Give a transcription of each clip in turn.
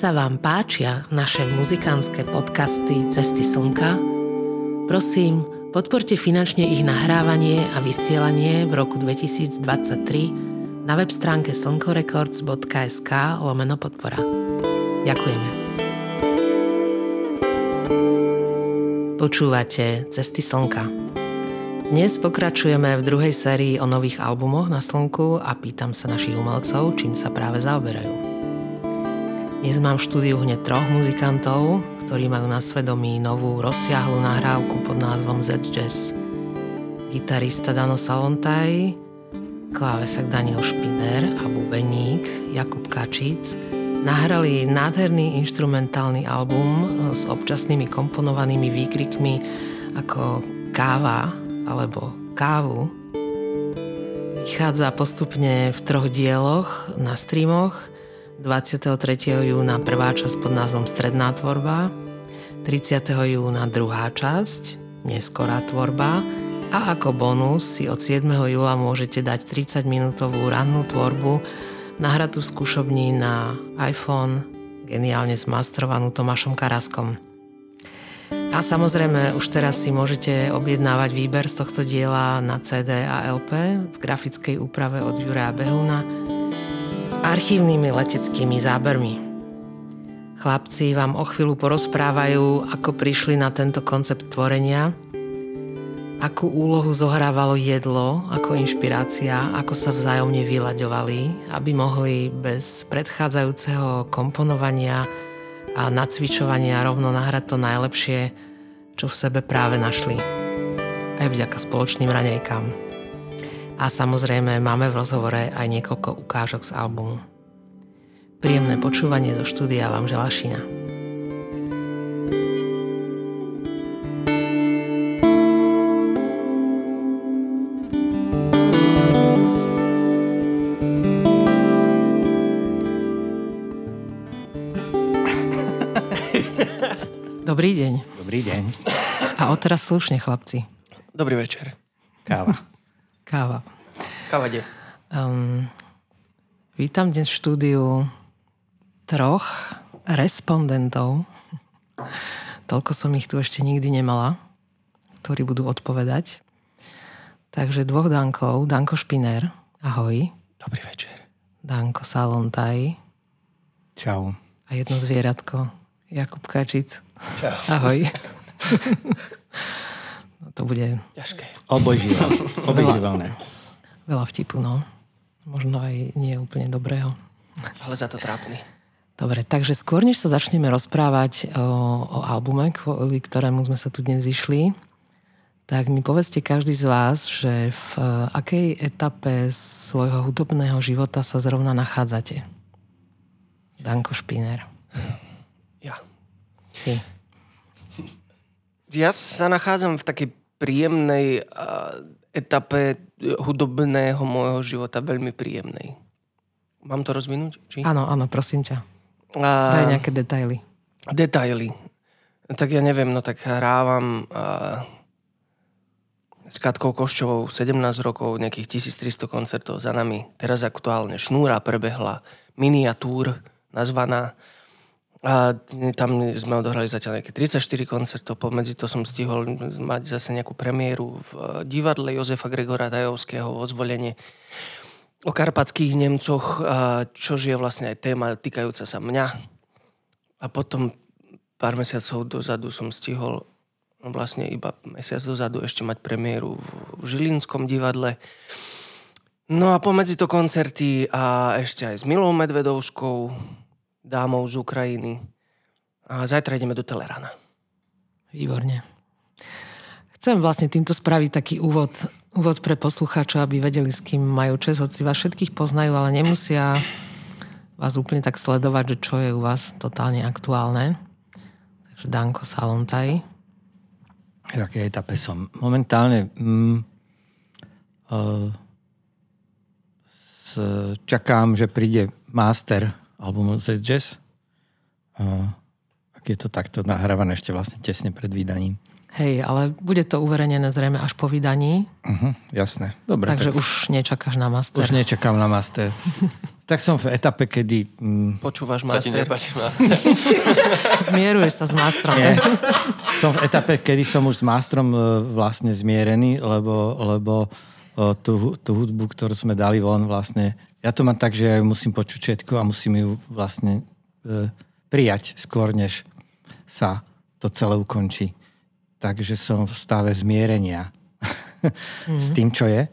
sa vám páčia naše muzikánske podcasty Cesty slnka, prosím, podporte finančne ich nahrávanie a vysielanie v roku 2023 na web stránke slnkorecords.sk lomeno podpora. Ďakujeme. Počúvate Cesty slnka. Dnes pokračujeme v druhej sérii o nových albumoch na Slnku a pýtam sa našich umelcov, čím sa práve zaoberajú. Dnes mám v štúdiu hneď troch muzikantov, ktorí majú na svedomí novú rozsiahlu nahrávku pod názvom Z-Jazz. Gitarista Dano Salontaj, klávesak Daniel Špiner a bubeník Jakub Kačic nahrali nádherný instrumentálny album s občasnými komponovanými výkrikmi ako káva alebo kávu. Vychádza postupne v troch dieloch na streamoch 23. júna prvá časť pod názvom Stredná tvorba, 30. júna druhá časť, Neskorá tvorba a ako bonus si od 7. júla môžete dať 30 minútovú rannú tvorbu nahratú skúšobní na iPhone, geniálne zmastrovanú Tomášom Karaskom. A samozrejme, už teraz si môžete objednávať výber z tohto diela na CD a LP v grafickej úprave od Juraja Behuna s archívnymi leteckými zábermi. Chlapci vám o chvíľu porozprávajú, ako prišli na tento koncept tvorenia, akú úlohu zohrávalo jedlo ako inšpirácia, ako sa vzájomne vyľaďovali, aby mohli bez predchádzajúceho komponovania a nacvičovania rovno nahrať to najlepšie, čo v sebe práve našli. Aj vďaka spoločným ranejkám a samozrejme máme v rozhovore aj niekoľko ukážok z albumu. Príjemné počúvanie zo štúdia vám želá Šina. Dobrý deň. Dobrý deň. A odteraz slušne, chlapci. Dobrý večer. Káva. Káva. Káva kde? Um, vítam dnes v štúdiu troch respondentov. Toľko som ich tu ešte nikdy nemala, ktorí budú odpovedať. Takže dvoch Dankov. Danko Špiner. Ahoj. Dobrý večer. Danko Salontaj. Čau. A jedno zvieratko. Jakub Kačic. Čau. Ahoj. to bude... Ťažké. Obojživelné. Veľa vtipu, no. Možno aj nie úplne dobrého. Ale za to trápny. Dobre, takže skôr, než sa začneme rozprávať o, o albume, kvôli ktorému sme sa tu dnes zišli, tak mi povedzte každý z vás, že v akej etape svojho hudobného života sa zrovna nachádzate? Danko Špiner. Ja. Ty. Ja sa nachádzam v takej príjemnej etape hudobného môjho života, veľmi príjemnej. Mám to rozvinúť? Či? Áno, áno, prosím ťa. A... Daj nejaké detaily. Detaily. Tak ja neviem, no tak hrávam a... s Katkou Koščovou 17 rokov, nejakých 1300 koncertov za nami. Teraz aktuálne Šnúra prebehla, miniatúr nazvaná a tam sme odohrali zatiaľ nejaké 34 koncertov, pomedzi to som stihol mať zase nejakú premiéru v eh, divadle Jozefa Gregora Dajovského o zvolenie o karpatských Nemcoch, čo je vlastne aj téma týkajúca sa mňa. A potom pár mesiacov dozadu som stihol no vlastne iba mesiac dozadu ešte mať premiéru v Žilinskom divadle. No a pomedzi to koncerty a ešte aj s Milou Medvedovskou, dámou z Ukrajiny. A zajtra ideme do Telerana. Výborne. Chcem vlastne týmto spraviť taký úvod, úvod pre poslucháčov, aby vedeli, s kým majú čas, hoci vás všetkých poznajú, ale nemusia vás úplne tak sledovať, že čo je u vás totálne aktuálne. Takže Danko Salontaj. V akej etape som? Momentálne mm, uh, s, čakám, že príde master albumu Z Jazz. A ak je to takto nahrávané ešte vlastne tesne pred vydaním. Hej, ale bude to uverejnené zrejme až po vydaní. Uh-huh, jasné. Dobre. Takže tak... už nečakáš na master. Už nečakám na master. tak som v etape, kedy... Mm, Počúvaš Sa ti master? nepáči master? Zmieruješ sa s mástrom. Nie. som v etape, kedy som už s mástrom e, vlastne zmierený, lebo, lebo e, tú, tú hudbu, ktorú sme dali von vlastne, ja to mám tak, že ja ju musím počuť všetko a musím ju vlastne e, prijať skôr, než sa to celé ukončí. Takže som v stave zmierenia mm. s tým, čo je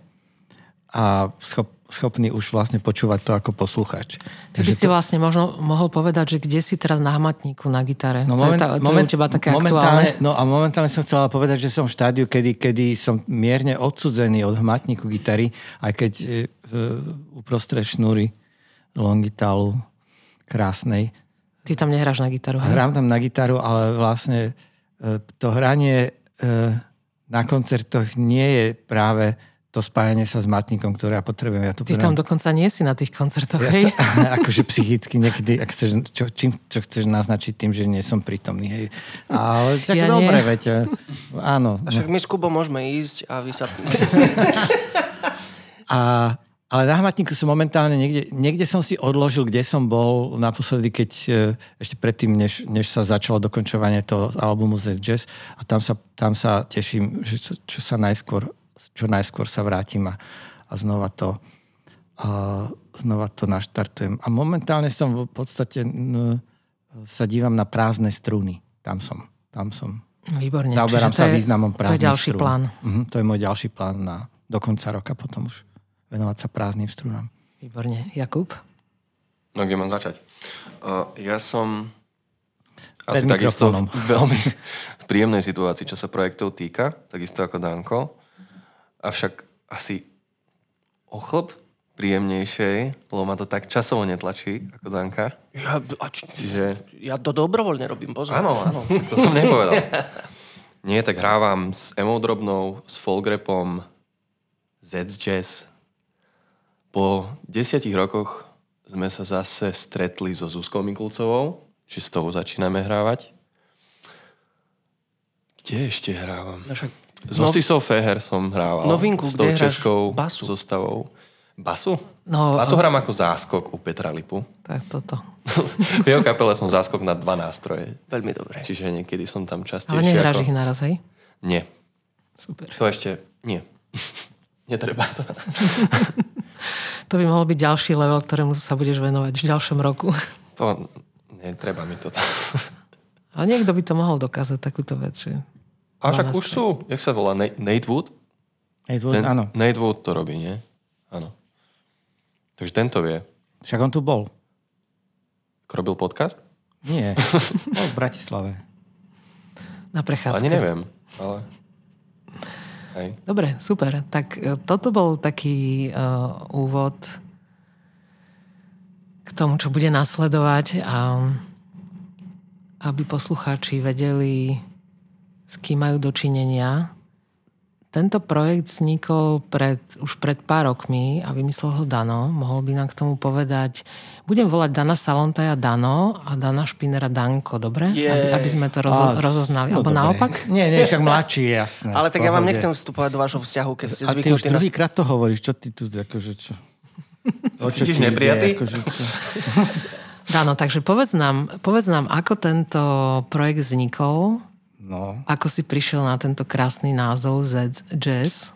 a schop, schopný už vlastne počúvať to ako posluchač. Ty by si vlastne možno mohol povedať, že kde si teraz na hmatníku na gitare. No, to, moment, je, tá, to moment, je teba také momentálne, aktuálne. no a momentálne som chcela povedať, že som v štádiu, kedy, kedy som mierne odsudzený od hmatníku gitary, aj keď e, e, uprostred šnúry longitálu krásnej. Ty tam nehráš na gitaru, hej? Hrám tam na gitaru, ale vlastne e, to hranie e, na koncertoch nie je práve to spájanie sa s matníkom, ktoré ja potrebujem. Ja to Ty tam dokonca nie si na tých koncertoch, hej? to, akože psychicky niekedy, ak chceš, čo, čím, čo chceš naznačiť tým, že nie som prítomný. Hej. Ale tak Ja ja nie. dobre, veď. e, Áno. A však my s Kubom môžeme ísť a vy sa... A, ale na hmatníku som momentálne niekde, niekde som si odložil, kde som bol naposledy, keď e, ešte predtým, než, než sa začalo dokončovanie toho albumu Z Jazz a tam sa, tam sa teším, že čo, čo sa najskôr, čo najskôr sa vrátim a, a znova to a znova to naštartujem. A momentálne som v podstate n, sa dívam na prázdne struny. Tam som. Tam som. Výborne. Zaoberám sa je- významom To je prázdnych ďalší strún. plán. Mhm, to je môj ďalší plán na, do konca roka potom už. Venovať sa prázdnym strunám. Výborne. Jakub? No kde mám začať? Uh, ja som asi takisto v veľmi príjemnej situácii, čo sa projektov týka, takisto ako Danko. Avšak asi o chlb príjemnejšej, lebo ma to tak časovo netlačí ako Danka. Ja, a č- Čiže ja to dobrovoľne robím, pozor. Áno, áno, to som nepovedal. Nie, tak hrávam s Emou Drobnou, s Folgrepom, Z Jazz. Po desiatich rokoch sme sa zase stretli so Zuzkou Mikulcovou, či s tou začíname hrávať. Kde ešte hrávam? No však S Osisou Feher som hrával. Novinku, s tou českou basu? zostavou. Basu? No, basu hrám ako záskok u Petra Lipu. Tak toto. v jeho kapele som záskok na dva nástroje. Veľmi dobre. Čiže niekedy som tam častejšie. Ale nehráš ako... ich naraz, hej? Nie. Super. To ešte nie. Netreba to. To by mohol byť ďalší level, ktorému sa budeš venovať v ďalšom roku. To netreba mi to. Ale niekto by to mohol dokázať, takúto vec. Že... A však už sú, jak sa volá, Na- Nate Wood? Hej, to, Ten, áno. Nate Wood to robí, nie? Áno. Takže tento vie. Však on tu bol. Robil podcast? Nie. Bol v Bratislave. Na prechádzke. Ani neviem, ale... Hej. Dobre, super. Tak e, toto bol taký uh, úvod k tomu, čo bude nasledovať a aby poslucháči vedeli, s kým majú dočinenia. Tento projekt vznikol pred, už pred pár rokmi a vymyslel ho Dano. Mohol by nám k tomu povedať... Budem volať Dana Salontaja Dano a Dana Špinera Danko, dobre? Jej. Aby, aby sme to rozo, Á, rozoznali. no Alebo dobre. naopak? Nie, nie, však mladší je jasné. Ale tak v ja vám pohode. nechcem vstupovať do vášho vzťahu, keď ste A ty už zvyknutí druhýkrát to hovoríš, čo ty tu, akože čo? Cítiš neprijatý? Akože, čo? Dáno, takže povedz nám, povedz nám, ako tento projekt vznikol, No, ako si prišiel na tento krásny názov Z Jazz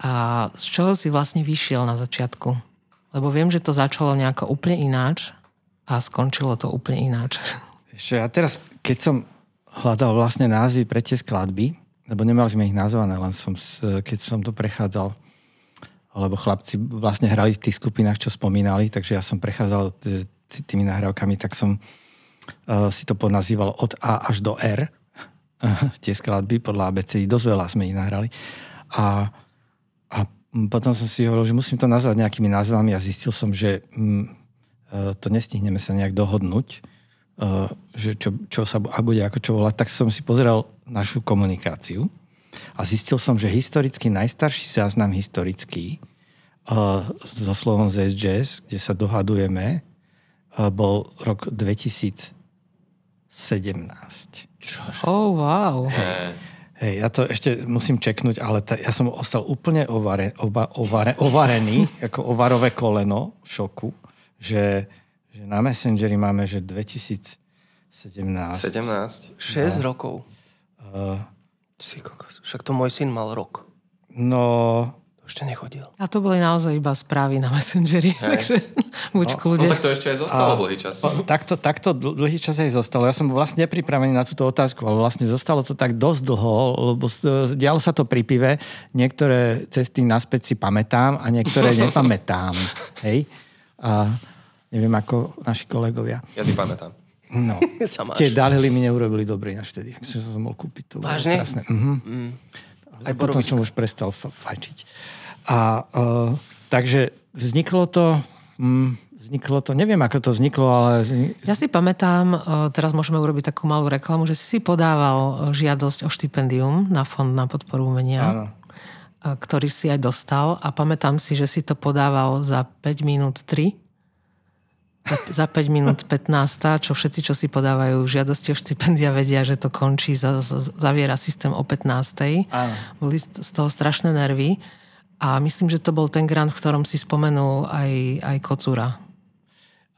a z čoho si vlastne vyšiel na začiatku. Lebo viem, že to začalo nejako úplne ináč a skončilo to úplne ináč. ešte ja teraz, keď som hľadal vlastne názvy pre tie skladby, lebo nemali sme ich nazvané, len som, keď som to prechádzal, lebo chlapci vlastne hrali v tých skupinách, čo spomínali, takže ja som prechádzal t- tými nahrávkami, tak som si to ponazýval od A až do R, tie skladby podľa ABCD, dosť veľa sme ich nahrali. A, a potom som si hovoril, že musím to nazvať nejakými názvami a zistil som, že mm, e, to nestihneme sa nejak dohodnúť, e, že čo, čo sa a bude ako čo volať, tak som si pozeral našu komunikáciu a zistil som, že historicky najstarší záznam historický so slovom ZS Jazz, kde sa dohadujeme, bol rok 2017. Oh, wow. Hej, ja to ešte musím čeknúť, ale ta, ja som ostal úplne ovare, oba, ovare, ovarený, ako ovarové koleno v šoku, že, že na Messengeri máme, že 2017. 17. 6 rokov. Uh, Si kokos. Však to môj syn mal rok. no, Ešte nechodil. A to boli naozaj iba správy na Messengeri, takže buď No kľude. tak to ešte aj zostalo dlhý čas. O, takto, takto dl- dlhý čas aj zostalo. Ja som vlastne nepripravený na túto otázku, ale vlastne zostalo to tak dosť dlho, lebo s- dialo sa to pri pive. Niektoré cesty naspäť si pamätám a niektoré nepamätám. Hej? A neviem ako naši kolegovia. Ja si pamätám. No. Tie dalely mi neurobili dobre až vtedy. Ak som sa mohol kúpiť. To Vážne? krásne. Mhm. Aj potom som už prestal fa- fajčiť. A uh, takže vzniklo to, mm, vzniklo to, neviem ako to vzniklo, ale Ja si pamätám, e, teraz môžeme urobiť takú malú reklamu, že si podával e, žiadosť o štipendium na Fond na podporu umenia, Áno. ktorý si aj dostal a pamätám si, že si to podával za 5 minút 3, za 5 minút 15, čo všetci, čo si podávajú žiadosti o štipendia, vedia, že to končí, za, za, zaviera systém o 15. Áno. Boli z toho strašné nervy a myslím, že to bol ten grant, v ktorom si spomenul aj, aj Kocúra.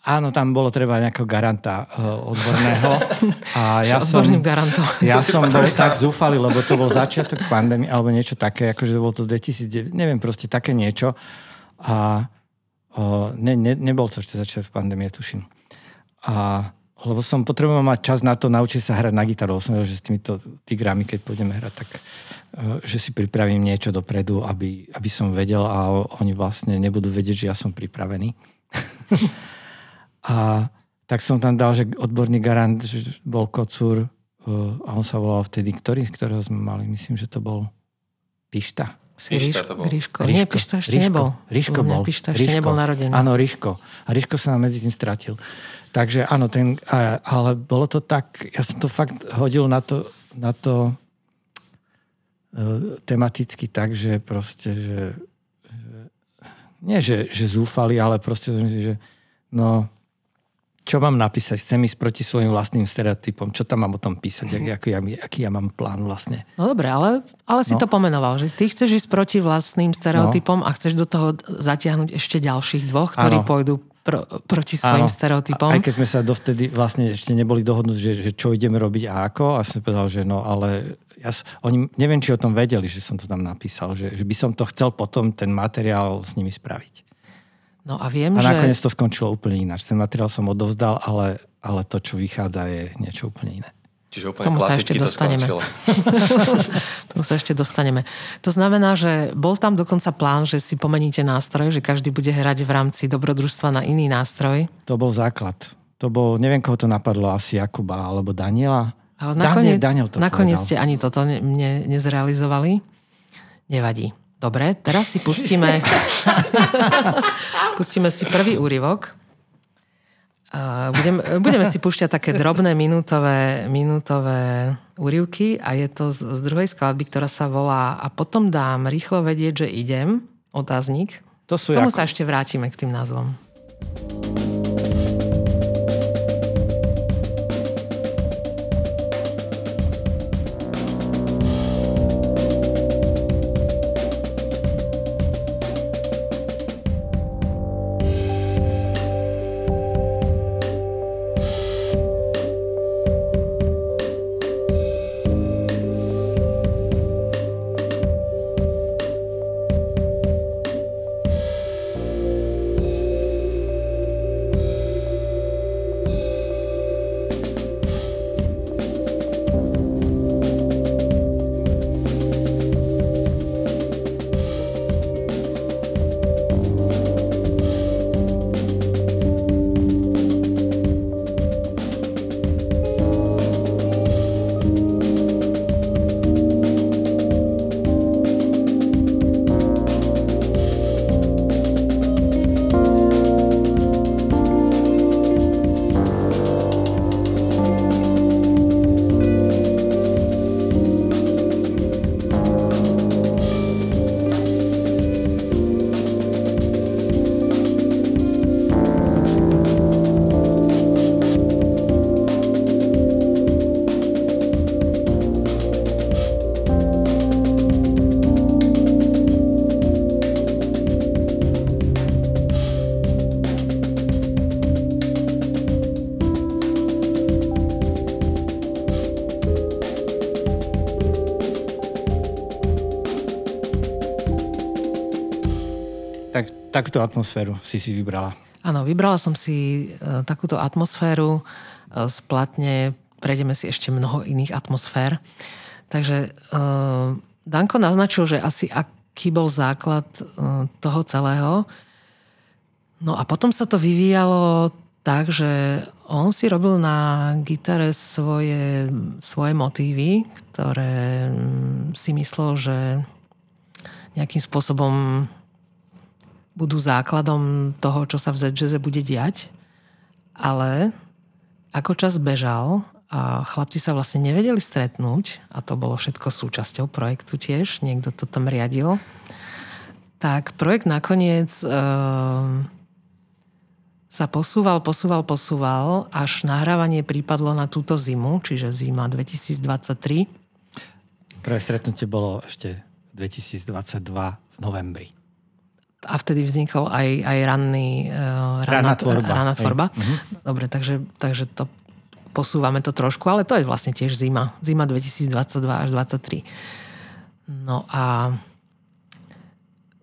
Áno, tam bolo treba nejakého garanta uh, odborného. A ja som, Odborným garantom. ja som bol tak zúfalý, lebo to bol začiatok pandémie, alebo niečo také, akože bolo to 2009, neviem, proste také niečo. A o, ne, ne, nebol to ešte začiatok pandémie, tuším. A lebo som potreboval mať čas na to, naučiť sa hrať na gitaru. Som vedel, že s týmito tigrami, keď pôjdeme hrať, tak uh, že si pripravím niečo dopredu, aby, aby som vedel a oni vlastne nebudú vedieť, že ja som pripravený. A tak som tam dal, že odborný garant že bol kocúr uh, a on sa volal vtedy, ktorý, ktorého sme mali, myslím, že to bol Pišta. Ríško, to bol. Ríško. Nie, Pišta ešte nebol. Ríško Podľa mňa bol. Pišta ešte Ríško. nebol narodený. Áno, Ríško. A Ríško sa nám medzi tým stratil. Takže áno, ten, ale bolo to tak, ja som to fakt hodil na to, na to e, tematicky tak, že proste, že, že nie, že, že zúfali, ale proste som si, že no, čo mám napísať? Chcem ísť proti svojim vlastným stereotypom. Čo tam mám o tom písať? Aký, aký, ja, aký ja mám plán vlastne? No dobre, ale, ale si No. to pomenoval, že ty chceš ísť proti vlastným stereotypom a chceš do toho zatiahnuť ešte ďalších dvoch, ktorí Áno. pôjdu pro, proti svojim Áno. stereotypom. Aj keď sme sa dovtedy vlastne ešte neboli dohodnúť, že, že čo ideme robiť a ako. A som povedal, že no, ale ja, oni, neviem, či o tom vedeli, že som to tam napísal. Že, že by som to chcel potom ten materiál s nimi spraviť. No a viem, A že... nakoniec to skončilo úplne ináč. Ten materiál som odovzdal, ale, ale to, čo vychádza, je niečo úplne iné. Čiže úplne Tomu sa ešte to dostaneme. skončilo. tomu sa ešte dostaneme. To znamená, že bol tam dokonca plán, že si pomeníte nástroj, že každý bude hrať v rámci dobrodružstva na iný nástroj. To bol základ. To bol, neviem, koho to napadlo, asi Jakuba alebo Daniela. Ale nakoniec, Daniel, Daniel to nakoniec povedal. ste ani toto ne, ne, nezrealizovali. Nevadí. Dobre, teraz si pustíme, pustíme si prvý úryvok. Budem, budeme si púšťať také drobné minútové, minútové úryvky a je to z, z druhej skladby, ktorá sa volá A potom dám rýchlo vedieť, že idem. Otáznik. To sú K tomu ako- sa ešte vrátime k tým názvom. Takúto atmosféru si si vybrala. Áno, vybrala som si e, takúto atmosféru. E, splatne prejdeme si ešte mnoho iných atmosfér. Takže e, Danko naznačil, že asi aký bol základ toho celého. No a potom sa to vyvíjalo tak, že on si robil na gitare svoje, svoje motívy, ktoré mm, si myslel, že nejakým spôsobom budú základom toho, čo sa v ZJZ bude diať. Ale ako čas bežal a chlapci sa vlastne nevedeli stretnúť, a to bolo všetko súčasťou projektu tiež, niekto to tam riadil, tak projekt nakoniec e, sa posúval, posúval, posúval, až nahrávanie prípadlo na túto zimu, čiže zima 2023. Prvé stretnutie bolo ešte 2022 v novembri a vtedy vznikol aj, aj ranný, uh, ranná, ranná tvorba. Ranná tvorba. Uh-huh. Dobre, takže, takže to posúvame to trošku, ale to je vlastne tiež zima. Zima 2022 až 2023. No a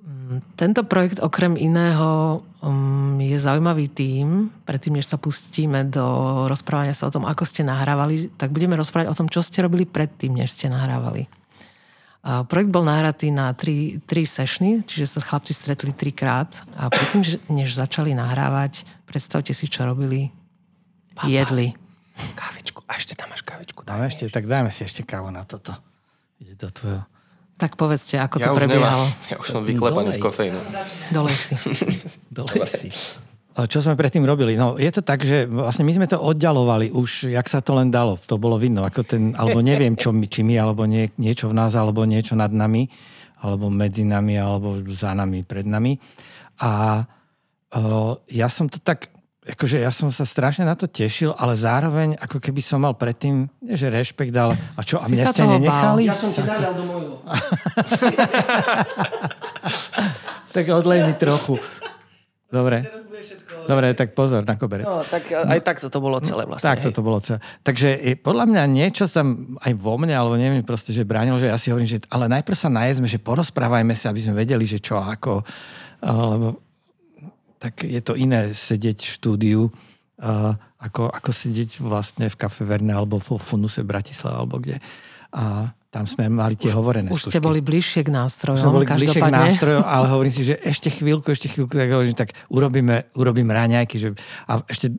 mm, tento projekt okrem iného um, je zaujímavý tým, predtým, než sa pustíme do rozprávania sa o tom, ako ste nahrávali, tak budeme rozprávať o tom, čo ste robili predtým, než ste nahrávali. Projekt bol nahratý na tri, tri sešny, čiže sa chlapci stretli trikrát a predtým, než začali nahrávať, predstavte si, čo robili. Papa. Jedli. Kávičku. A ešte tam máš kávičku. Dáme ešte, tak dajme si ešte kávu na toto. Ide do tvojho. Tak povedzte, ako ja to prebiehalo. Nemám. Ja už som vyklepaný z kofeínu. Dolej si. Dolej si. Čo sme predtým robili? No, je to tak, že vlastne my sme to oddalovali už, jak sa to len dalo. To bolo vidno, ako ten, alebo neviem, čo my, či my, alebo nie, niečo v nás, alebo niečo nad nami, alebo medzi nami, alebo za nami, pred nami. A o, ja som to tak, akože ja som sa strašne na to tešil, ale zároveň, ako keby som mal predtým, nie že rešpekt, ale a čo, a mňa ste nenechali? Ja som ti nadal do môjho. tak odlej mi trochu. Dobre. Dobre, tak pozor na koberec. No, tak aj takto to bolo celé vlastne. Tak to bolo celé. Takže podľa mňa niečo tam aj vo mne, alebo neviem proste, že bránil, že ja si hovorím, že ale najprv sa najedzme, že porozprávajme sa, aby sme vedeli, že čo ako. Lebo tak je to iné sedieť v štúdiu, ako, ako sedieť vlastne v Cafe Verne alebo v Funuse v Bratislave alebo kde. A tam sme mali tie hovorené Už ste boli bližšie k nástrojom, Sme boli bližšie k nástrojom, ale hovorím si, že ešte chvíľku, ešte chvíľku, tak hovorím, že tak urobíme, urobím raňajky, že, a ešte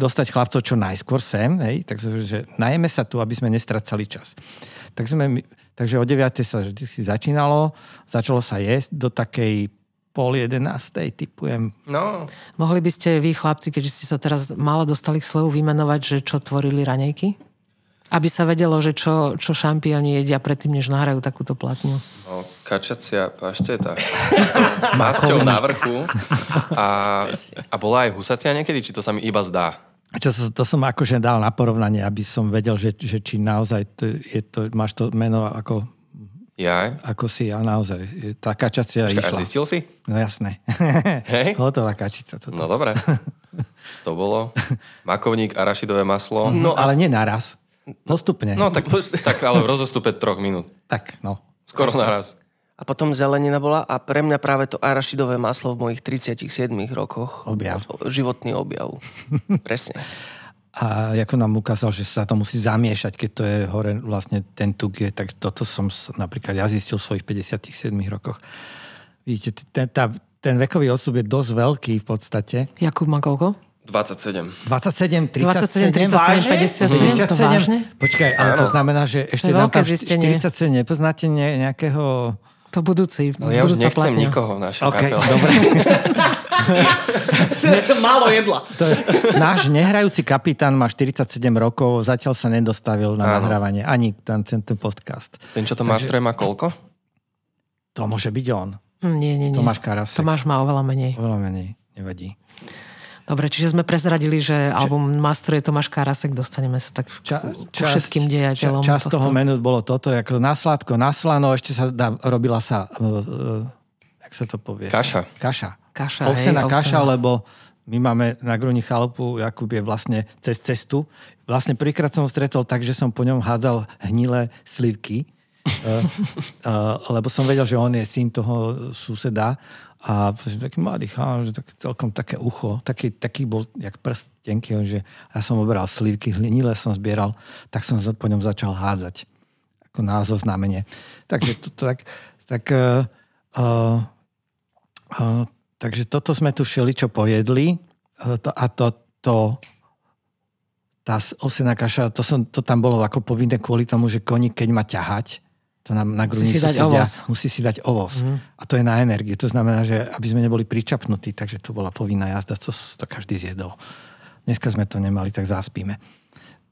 dostať chlapcov čo najskôr sem, hej, tak že najeme sa tu, aby sme nestracali čas. Tak sme, takže o 9. sa si začínalo, začalo sa jesť do takej pol jedenástej, typujem. No. Mohli by ste vy, chlapci, keďže ste sa teraz málo dostali k slovu, vymenovať, že čo tvorili raňajky? Aby sa vedelo, že čo, čo šampióni jedia predtým, než nahrajú takúto platňu. No, kačacia pašteta s tou masťou na vrchu. A, a bola aj husacia niekedy, či to sa mi iba zdá? Čo to, som akože dal na porovnanie, aby som vedel, že, že či naozaj to, je to, máš to meno ako ja? Ako si, a naozaj. Tá kačacia Počka, išla. A zistil si? No jasné. Hej? Hotová kačica. Toto. No dobre. To bolo makovník, arašidové maslo. No, ale nie naraz. Postupne. No tak, tak ale v rozostupe troch minút. Tak, no. Skoro naraz. A potom zelenina bola a pre mňa práve to arašidové maslo v mojich 37 rokoch. Objav. Životný objav. Presne. A ako nám ukázal, že sa to musí zamiešať, keď to je hore vlastne ten tuk je, tak toto som napríklad ja zistil v svojich 57 rokoch. Vidíte, ten, tá, ten vekový odstup je dosť veľký v podstate. Jakub má koľko? 27. 27, 37, 37, 57, 57, to vážne? Počkaj, ale to znamená, že ešte nám tam 47 nepoznáte ne, nejakého... To budúci, no, ja už nechcem platňa. nikoho v našej okay, kapele. dobre. Málo jedla. To je, náš nehrajúci kapitán má 47 rokov, zatiaľ sa nedostavil na nahrávanie, ani ten, ten, ten podcast. Ten, čo to Takže, máš, má koľko? To môže byť on. Hm, nie, nie, nie. Tomáš Karasek. Tomáš má oveľa menej. Oveľa menej, nevadí. Dobre, čiže sme prezradili, že album Master je Tomáš Karasek, dostaneme sa tak ča, ku všetkým dejateľom. Ča, čas tohto. toho menu bolo toto, ako na sladko, na slano, ešte sa dá, robila sa, uh, uh, jak sa to povie? Kaša. Kaša. Kaša, ovsená hej, kaša, ovsená. lebo my máme na Gruni chalupu, Jakub je vlastne cez cestu. Vlastne prvýkrát som ho stretol tak, že som po ňom hádzal hnilé slivky uh, uh, lebo som vedel, že on je syn toho suseda a taký mladý chalán, že tak, celkom také ucho, taký, taký bol jak prst tenký, že ja som oberal slívky, hlinile som zbieral, tak som po ňom začal hádzať ako na zoznamenie. Takže to, to, tak, tak uh, uh, uh, takže toto sme tu všeli, čo pojedli uh, to, a to, to tá osená kaša, to, som, to tam bolo ako povinné kvôli tomu, že koník, keď má ťahať, to na, na musí si dať sedia, ovoz. Musí si dať ovoz. Mm. A to je na energiu. To znamená, že aby sme neboli pričapnutí, takže to bola povinná jazda, to, to každý zjedol. Dneska sme to nemali, tak zaspíme.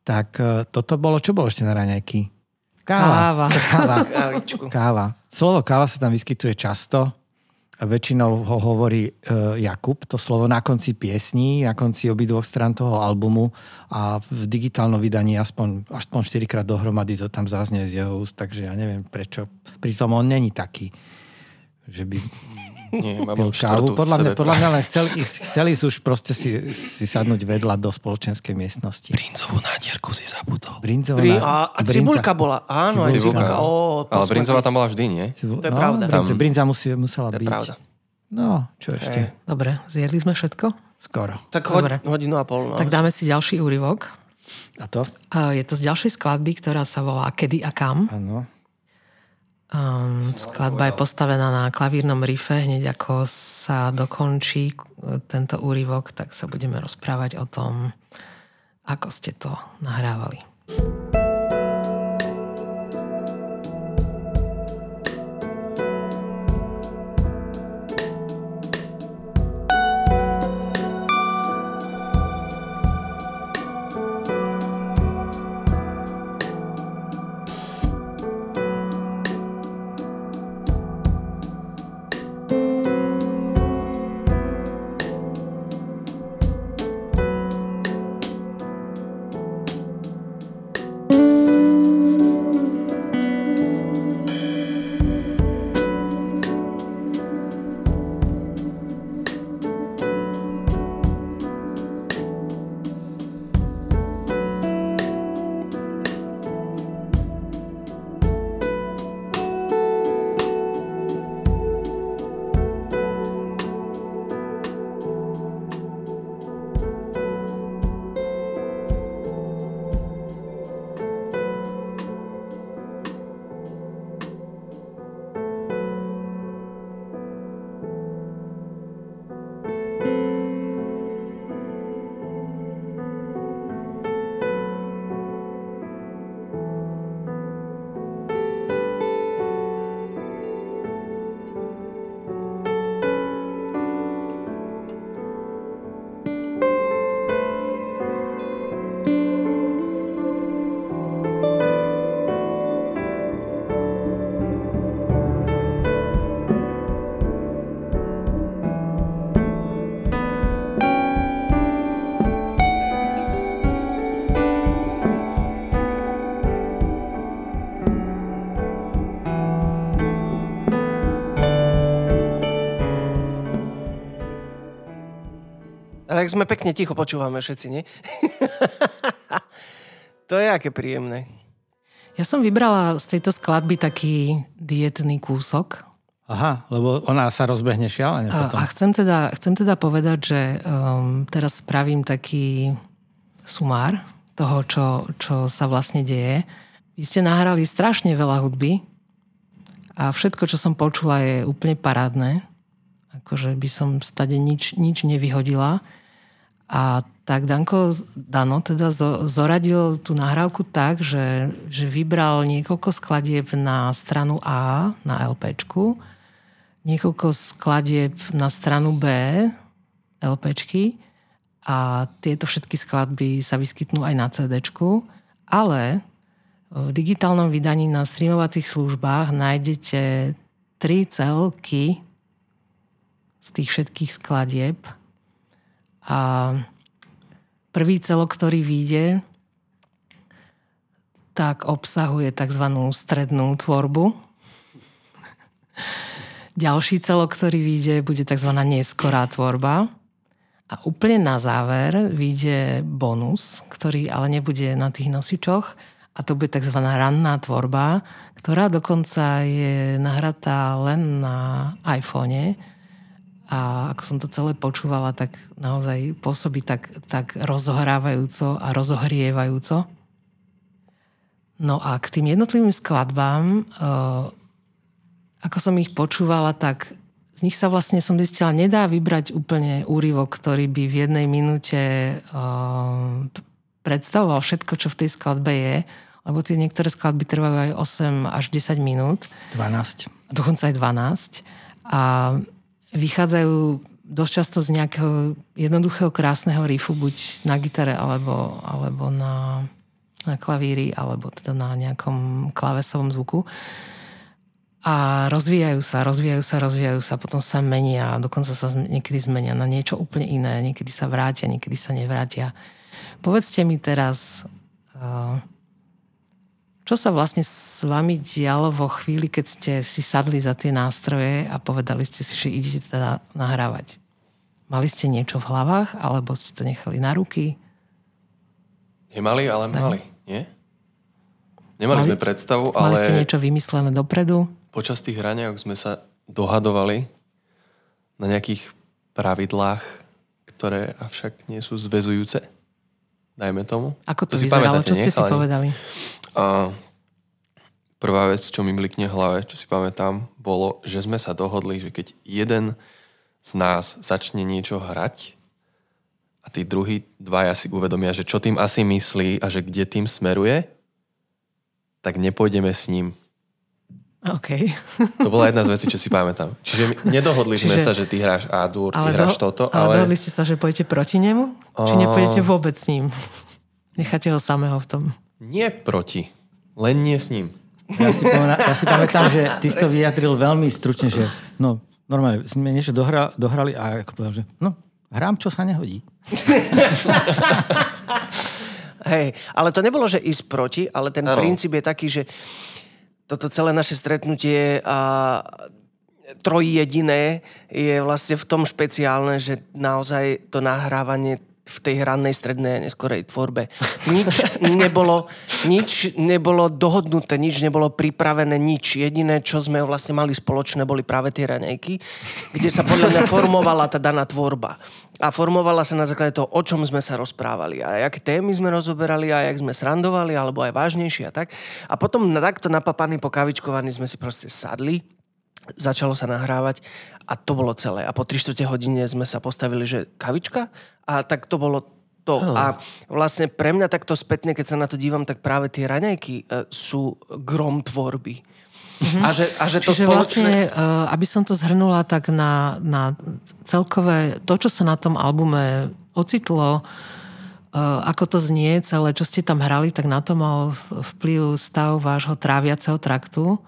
Tak e, toto bolo, čo bolo ešte na raňajky? Káva. Káva. Káva. káva. Slovo káva sa tam vyskytuje často väčšinou ho hovorí uh, Jakub, to slovo na konci piesní, na konci obidvoch stran toho albumu a v digitálnom vydaní aspoň, aspoň 4 krát dohromady to tam zaznie z jeho úst, takže ja neviem prečo. Pritom on není taký, že by nie, pil kávu. Podľa mňa, podľa mňa len chceli, chceli už proste si, si sadnúť vedľa do spoločenskej miestnosti. Brinzovú nádierku si zabudol. Brinzová Brin, a, a cibulka bola, áno, cibulka. aj cibulka. Ó, Ale brinzová tam bola vždy, nie? Cibu... To je no, pravda. Brinze, brinza musí, musela to byť. pravda. No, čo ešte? Hey. Dobre, zjedli sme všetko? Skoro. Tak hoď, hodinu a pol. No. Tak dáme si ďalší úryvok. A to? Je to z ďalšej skladby, ktorá sa volá Kedy a kam. Áno. Um, skladba je postavená na klavírnom rife. Hneď ako sa dokončí tento úryvok, tak sa budeme rozprávať o tom, ako ste to nahrávali. Tak sme pekne ticho počúvame všetci, nie? to je aké príjemné. Ja som vybrala z tejto skladby taký dietný kúsok. Aha, lebo ona sa rozbehne šialene potom. A, a chcem, teda, chcem teda povedať, že um, teraz spravím taký sumár toho, čo, čo sa vlastne deje. Vy ste nahrali strašne veľa hudby a všetko, čo som počula, je úplne parádne. Akože by som stade nič, nič nevyhodila. A tak Danko, Dano teda zoradil tú nahrávku tak, že, že vybral niekoľko skladieb na stranu A, na LPčku, niekoľko skladieb na stranu B, LPčky a tieto všetky skladby sa vyskytnú aj na CDčku, ale v digitálnom vydaní na streamovacích službách nájdete tri celky z tých všetkých skladieb a prvý celok, ktorý vyjde, tak obsahuje tzv. strednú tvorbu. Ďalší celok, ktorý vyjde, bude tzv. neskorá tvorba. A úplne na záver vyjde bonus, ktorý ale nebude na tých nosičoch, a to bude tzv. ranná tvorba, ktorá dokonca je nahratá len na iPhone. A ako som to celé počúvala, tak naozaj pôsobí tak, tak rozohrávajúco a rozohrievajúco. No a k tým jednotlivým skladbám, uh, ako som ich počúvala, tak z nich sa vlastne som zistila, nedá vybrať úplne úryvok, ktorý by v jednej minúte uh, predstavoval všetko, čo v tej skladbe je, lebo tie niektoré skladby trvajú aj 8 až 10 minút. 12. Dokonca aj 12. A vychádzajú dosť často z nejakého jednoduchého, krásneho riffu, buď na gitare, alebo, alebo na, na klavíri, alebo teda na nejakom klavesovom zvuku. A rozvíjajú sa, rozvíjajú sa, rozvíjajú sa, potom sa menia, dokonca sa niekedy zmenia na niečo úplne iné, niekedy sa vrátia, niekedy sa nevrátia. Povedzte mi teraz, uh, čo sa vlastne s vami dialo vo chvíli, keď ste si sadli za tie nástroje a povedali ste si, že idete teda nahrávať? Mali ste niečo v hlavách, alebo ste to nechali na ruky? Nemali, ale tak. mali, nie? Nemali mali, sme predstavu, ale... Mali ste niečo vymyslené dopredu? Počas tých hraniak sme sa dohadovali na nejakých pravidlách, ktoré avšak nie sú zväzujúce. Dajme tomu. Ako to, to vyzeralo? Čo ste si povedali? A prvá vec, čo mi mlikne v hlave, čo si pamätám, bolo, že sme sa dohodli, že keď jeden z nás začne niečo hrať a tí druhí dvaja si uvedomia, že čo tým asi myslí a že kde tým smeruje, tak nepôjdeme s ním. OK. to bola jedna z vecí, čo si pamätám. Čiže nedohodli Čiže... sme sa, že ty hráš A-dur, ty hráš do... toto, ale... Ale dohodli ste sa, že pôjdete proti nemu? Či nepôjdete vôbec s ním? Necháte ho samého v tom? Nie proti, len nie s ním. Ja si, pomena, ja si pamätám, že ty si to vyjadril veľmi stručne, že no, normálne sme niečo dohra, dohrali a ako povedal, že no, hrám, čo sa nehodí. Hej, ale to nebolo, že ísť proti, ale ten ano. princíp je taký, že toto celé naše stretnutie a trojjediné je vlastne v tom špeciálne, že naozaj to nahrávanie v tej hrannej strednej a neskorej tvorbe. Nič nebolo, nič nebolo dohodnuté, nič nebolo pripravené, nič. Jediné, čo sme vlastne mali spoločné, boli práve tie raňajky, kde sa podľa mňa formovala tá daná tvorba. A formovala sa na základe toho, o čom sme sa rozprávali a aké témy sme rozoberali a jak sme srandovali, alebo aj vážnejšie a tak. A potom takto napapaní, pokavičkovaní sme si proste sadli začalo sa nahrávať a to bolo celé. A po 3 hodine sme sa postavili, že kavička a tak to bolo to. Oh. A vlastne pre mňa takto spätne, keď sa na to dívam, tak práve tie raňajky uh, sú grom tvorby. Mm-hmm. A že, a že to Čiže spoločné... vlastne, uh, aby som to zhrnula, tak na, na celkové, to, čo sa na tom albume ocitlo, uh, ako to znie celé, čo ste tam hrali, tak na to mal vplyv stav vášho tráviaceho traktu.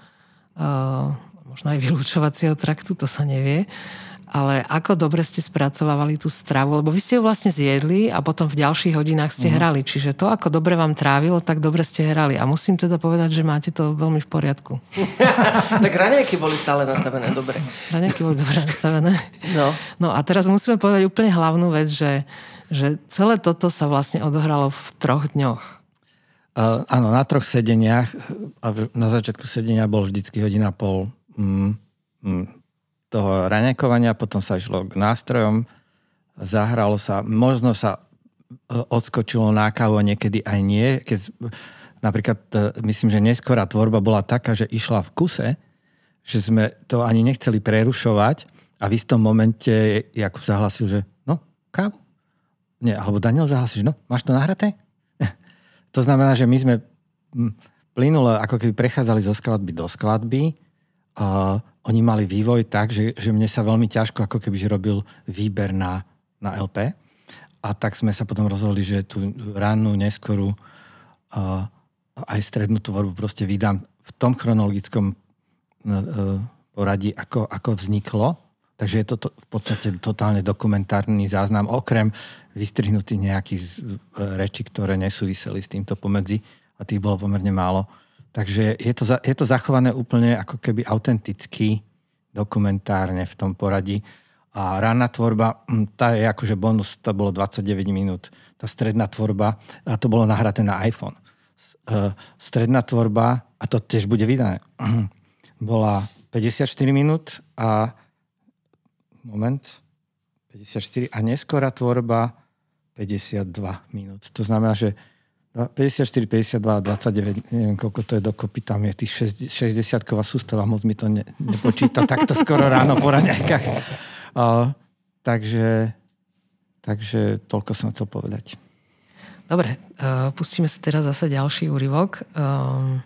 Možno aj vylúčovacieho traktu, to sa nevie. Ale ako dobre ste spracovávali tú stravu, lebo vy ste ju vlastne zjedli a potom v ďalších hodinách ste uh-huh. hrali. Čiže to, ako dobre vám trávilo, tak dobre ste hrali. A musím teda povedať, že máte to veľmi v poriadku. tak raňajky boli stále nastavené dobre. Raňajky boli dobre nastavené. No. no a teraz musíme povedať úplne hlavnú vec, že, že celé toto sa vlastne odohralo v troch dňoch. Uh, áno, na troch sedeniach. A na začiatku sedenia bol vždycky hodina pol mm, mm, toho raňakovania, potom sa išlo k nástrojom, zahralo sa, možno sa e, odskočilo na kávu niekedy aj nie. Keď, napríklad, e, myslím, že neskorá tvorba bola taká, že išla v kuse, že sme to ani nechceli prerušovať a v istom momente Jakub zahlasil, že no, kávu? Nie, alebo Daniel zahlasil, že no, máš to nahraté? to znamená, že my sme plynule ako keby prechádzali zo skladby do skladby, a oni mali vývoj tak, že, že mne sa veľmi ťažko ako keby robil výber na, na LP. A tak sme sa potom rozhodli, že tú rannú, neskorú a aj strednú tvorbu proste vydám v tom chronologickom e, poradí, ako, ako vzniklo. Takže je to, to v podstate totálne dokumentárny záznam, okrem vystrihnutých nejakých e, rečí, ktoré nesúviseli s týmto pomedzi a tých bolo pomerne málo. Takže je to, je to zachované úplne ako keby autenticky, dokumentárne v tom poradí. A rána tvorba, hm, tá je akože bonus, to bolo 29 minút. Tá stredná tvorba, a to bolo nahraté na iPhone. uh, stredná tvorba, a to tiež bude vydané, bola 54 minút a moment, 54 a neskorá tvorba 52 minút. To znamená, že 54, 52, 29, neviem koľko to je dokopy, tam je tých 60-ková sústava, moc mi to ne, nepočíta takto skoro ráno po raňajkách. Uh, takže, takže toľko som chcel povedať. Dobre, uh, pustíme si teraz zase ďalší úryvok. Uh,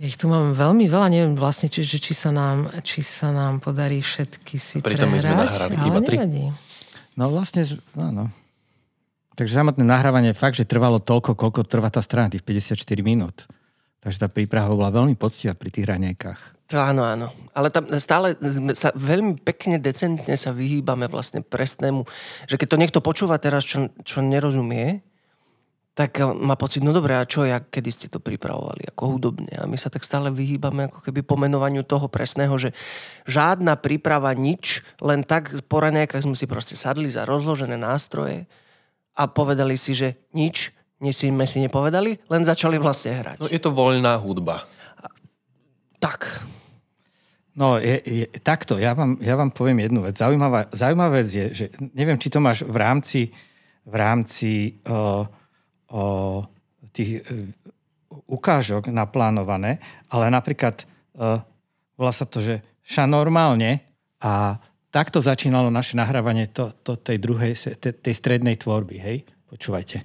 ja ich tu mám veľmi veľa, neviem vlastne, či, či, sa, nám, či sa nám podarí všetky si Pritom prehrať, sme nahrali iba tri. No vlastne, áno. Takže samotné nahrávanie fakt, že trvalo toľko, koľko trvá tá strana, tých 54 minút. Takže tá príprava bola veľmi poctivá pri tých raňajkách. To áno, áno. Ale tam stále sa veľmi pekne, decentne sa vyhýbame vlastne presnému, že keď to niekto počúva teraz, čo, čo nerozumie, tak má pocit, no dobré, a čo, ja, kedy ste to pripravovali, ako hudobne. A my sa tak stále vyhýbame ako keby pomenovaniu toho presného, že žiadna príprava, nič, len tak po raňajkách sme si proste sadli za rozložené nástroje, a povedali si, že nič, nič sme si nepovedali, len začali vlastne hrať. No je to voľná hudba. Tak. No, je, je, takto, ja vám, ja vám poviem jednu vec. Zaujímavá, zaujímavá vec je, že neviem, či to máš v rámci, v rámci o, o, tých uh, ukážok naplánované, ale napríklad uh, volá sa to, že ša normálne a takto začínalo naše nahrávanie to, to, tej druhej, tej, strednej tvorby, hej? Počúvajte.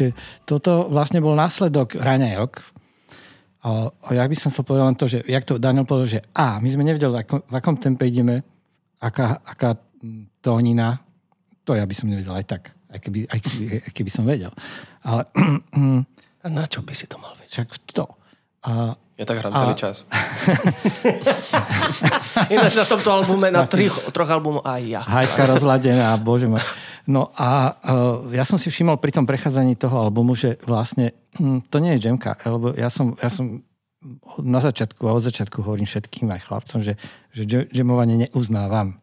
Takže toto vlastne bol následok raňajok. A, a ja by som sa povedal len to, že jak to Daniel povedal, že a, my sme nevedeli, ako, v akom tempe ideme, aká, aká tónina, to ja by som nevedel aj tak, aj keby, aj keby, aj keby som vedel. Ale... A na čo by si to mal vedieť? Však to. A, ja tak hrám a... celý čas. Ináč na tomto albume, na, na troch, troch albumoch aj ja. Hajka rozladená, bože môj. No a uh, ja som si všimol pri tom prechádzaní toho albumu, že vlastne hm, to nie je jamka, lebo ja som, ja som na začiatku a od začiatku hovorím všetkým aj chlapcom, že, že jamovanie neuznávam.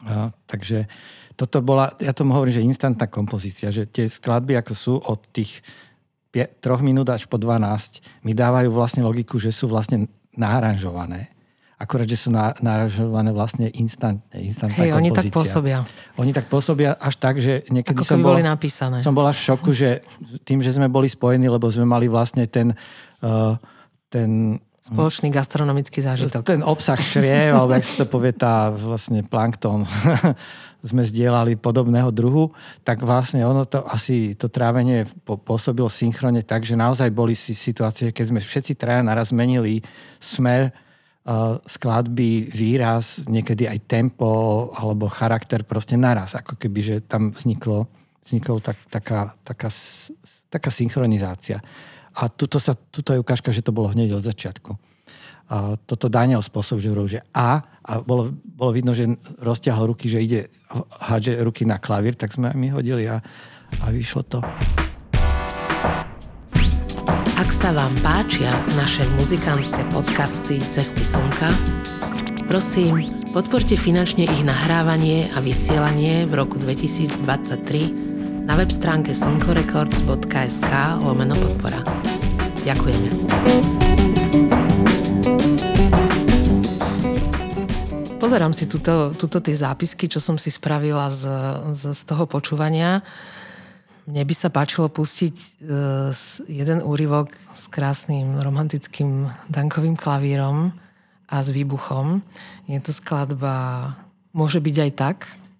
Uh, takže toto bola, ja tomu hovorím, že instantná kompozícia, že tie skladby ako sú od tých pie- troch minút až po 12 mi dávajú vlastne logiku, že sú vlastne naranžované. Akurát, že sú na, naranžované vlastne instantne. instantná Hej, oni tak kompozícia. pôsobia. Oni tak pôsobia až tak, že niekedy Ako som bol, boli napísané. som bol až v šoku, že tým, že sme boli spojení, lebo sme mali vlastne ten, uh, ten Spoločný gastronomický zážitok. ten obsah šriev, alebo jak sa to povie, tá vlastne plankton sme zdieľali podobného druhu, tak vlastne ono to asi, to trávenie pôsobilo synchrone tak, že naozaj boli si situácie, keď sme všetci traja naraz zmenili smer skladby, výraz, niekedy aj tempo alebo charakter proste naraz, ako keby, že tam vzniklo, vzniklo tak, taká, taká, taká synchronizácia. A tuto, sa, tuto je ukážka, že to bolo hneď od začiatku. A toto Daniel spôsob, že hovoril, že A, a bolo, bolo vidno, že rozťahol ruky, že ide hádže ruky na klavír, tak sme my hodili a, a vyšlo to. Ak sa vám páčia naše muzikánske podcasty Cesty slnka, prosím, podporte finančne ich nahrávanie a vysielanie v roku 2023 na web stránke slnkorecords.sk lomeno podpora. Ďakujeme. Pozerám si tuto, tuto tie zápisky, čo som si spravila z, z, z toho počúvania. Mne by sa páčilo pustiť uh, jeden úryvok s krásnym romantickým dankovým klavírom a s výbuchom. Je to skladba Môže byť aj tak.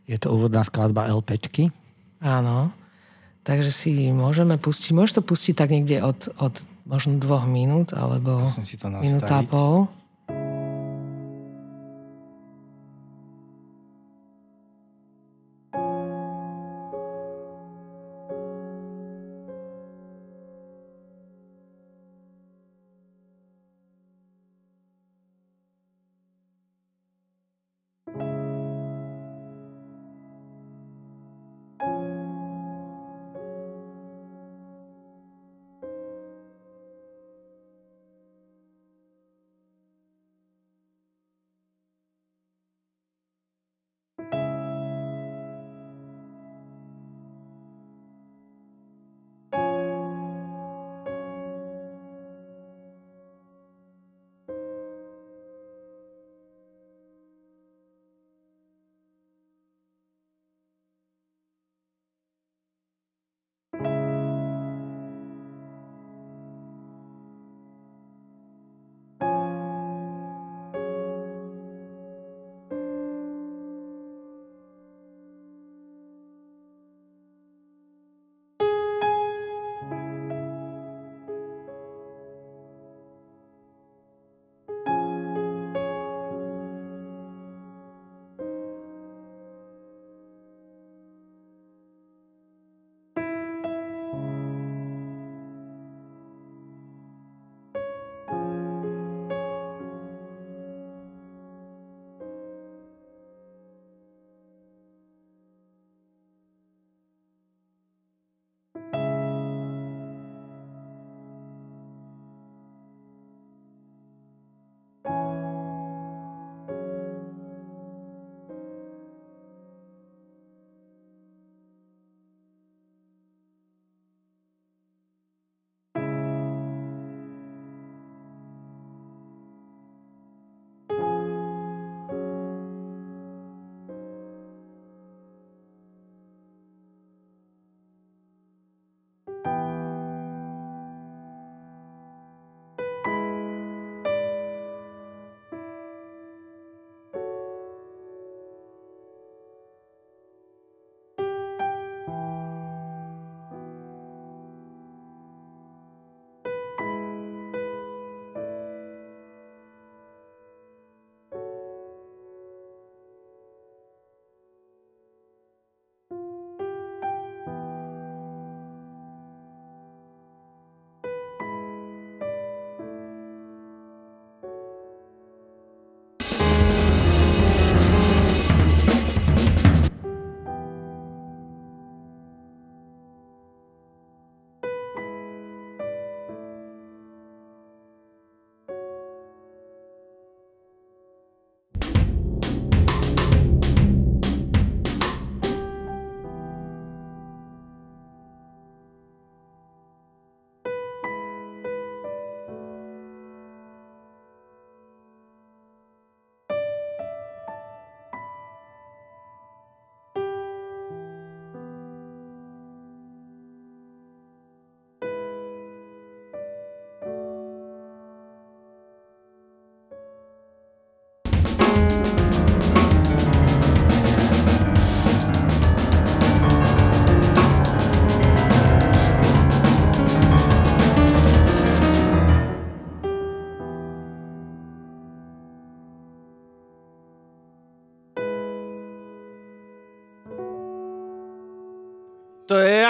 Je to úvodná skladba LPčky. Áno. Takže si môžeme pustiť, môžeš to pustiť tak niekde od, od možno dvoch minút, alebo Musím si to minúta a pol.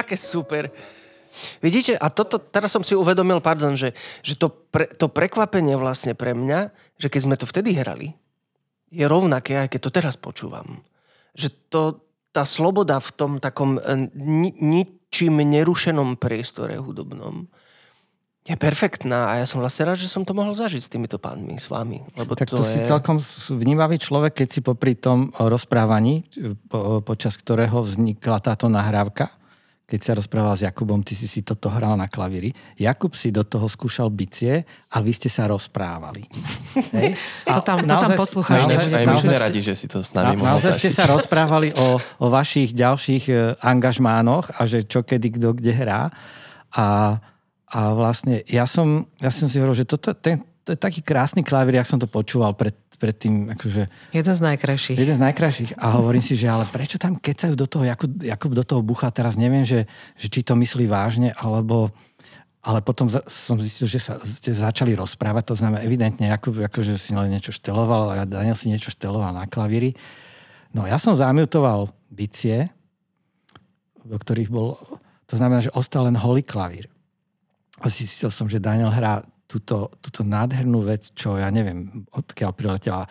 Aké super. Vidíte, a toto, teraz som si uvedomil, pardon, že, že to, pre, to prekvapenie vlastne pre mňa, že keď sme to vtedy hrali, je rovnaké, aj keď to teraz počúvam. Že to, tá sloboda v tom takom eh, ni, ničím nerušenom priestore hudobnom je perfektná a ja som vlastne rád, že som to mohol zažiť s týmito pánmi, s vami. Lebo tak to, to si je... celkom vnímavý človek, keď si popri tom rozprávaní, po, počas ktorého vznikla táto nahrávka, keď sa rozprával s Jakubom, ty si si toto hral na klavíri. Jakub si do toho skúšal bicie a vy ste sa rozprávali. Hej? A to tam, to tam poslucháč Aj, aj my sme radi, že si to s nami na, Naozaj ste sa rozprávali o, o vašich ďalších e, angažmánoch a že čo kedy kto kde hrá. A, a vlastne ja som, ja som si hovoril, že toto, ten, to je taký krásny klavír, jak som to počúval pred predtým, akože... Jeden z najkrajších. Jeden z najkrajších. A hovorím si, že ale prečo tam kecajú do toho, Jakub, Jakub do toho bucha, teraz neviem, že, že či to myslí vážne, alebo... Ale potom som zistil, že sa ste začali rozprávať, to znamená evidentne, Jakub akože si niečo šteloval a Daniel si niečo šteloval na klavíri. No ja som zamutoval bicie, do ktorých bol... To znamená, že ostal len holý klavír. A zistil som, že Daniel hrá túto, túto nádhernú vec, čo ja neviem, odkiaľ priletela,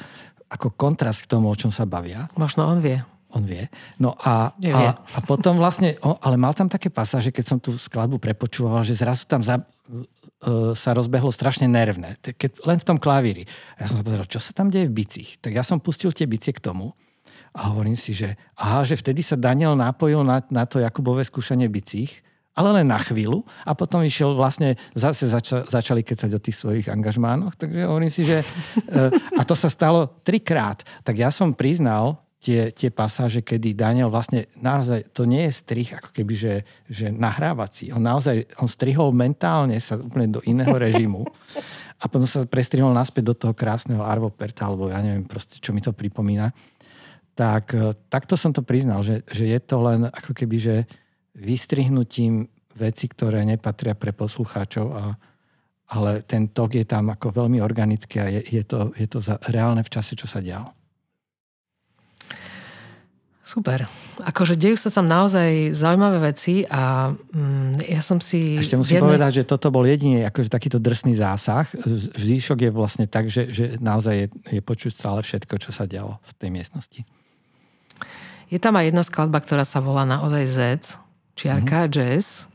ako kontrast k tomu, o čom sa bavia. Možno on vie. On vie. No a, a, a potom vlastne, ale mal tam také pasáže, keď som tú skladbu prepočúval, že zrazu tam za, uh, sa rozbehlo strašne nervné. Keď, len v tom klavíri. A ja som sa povedal, čo sa tam deje v bicích? Tak ja som pustil tie bicie k tomu a hovorím si, že aha, že vtedy sa Daniel napojil na, na to Jakubové skúšanie bicích ale len na chvíľu a potom išiel vlastne, zase zača, začali kecať o tých svojich angažmánoch, takže hovorím si, že e, a to sa stalo trikrát, tak ja som priznal tie, tie pasáže, kedy Daniel vlastne naozaj, to nie je strih ako keby, že, že nahrávací. On naozaj, on strihol mentálne sa úplne do iného režimu a potom sa prestrihol naspäť do toho krásneho Arvo Perta, alebo ja neviem proste, čo mi to pripomína. Tak, e, takto som to priznal, že, že je to len ako keby, že vystrihnutím veci, ktoré nepatria pre poslucháčov, a, ale ten tok je tam ako veľmi organický a je, je to, je to za, reálne v čase, čo sa dialo. Super. Akože dejú sa tam naozaj zaujímavé veci a mm, ja som si... Ešte musím jednej... povedať, že toto bol jediný akože takýto drsný zásah. Zvýšok je vlastne tak, že, že naozaj je, je počuť stále všetko, čo sa dialo v tej miestnosti. Je tam aj jedna skladba, ktorá sa volá naozaj Zec, čiarka mm-hmm. jazz.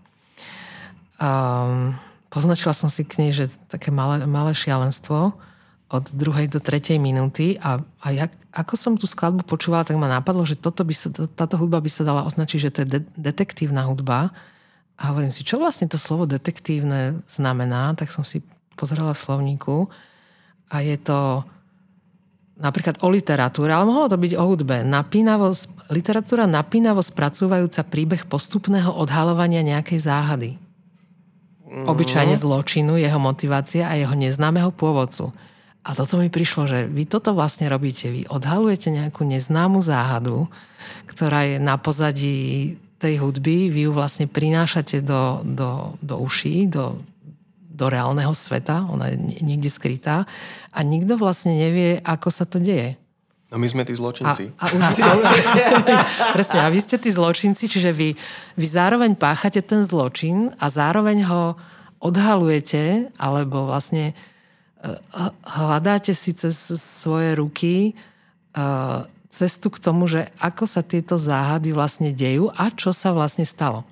Um, poznačila som si k nej, že také malé, malé šialenstvo od druhej do tretej minúty a, a jak, ako som tú skladbu počúvala, tak ma napadlo, že toto by sa, táto hudba by sa dala označiť, že to je de- detektívna hudba. A hovorím si, čo vlastne to slovo detektívne znamená, tak som si pozerala v slovníku a je to napríklad o literatúre, ale mohlo to byť o hudbe. Napínavo, literatúra napínavo spracúvajúca príbeh postupného odhalovania nejakej záhady. Mm. Obyčajne zločinu, jeho motivácia a jeho neznámeho pôvodcu. A toto mi prišlo, že vy toto vlastne robíte. Vy odhalujete nejakú neznámu záhadu, ktorá je na pozadí tej hudby, vy ju vlastne prinášate do, do, do uší, do, do reálneho sveta, ona je niekde skrytá a nikto vlastne nevie, ako sa to deje. No my sme tí zločinci. A, a už, a, presne, a vy ste tí zločinci, čiže vy, vy zároveň páchate ten zločin a zároveň ho odhalujete, alebo vlastne uh, hľadáte si cez svoje ruky uh, cestu k tomu, že ako sa tieto záhady vlastne dejú a čo sa vlastne stalo.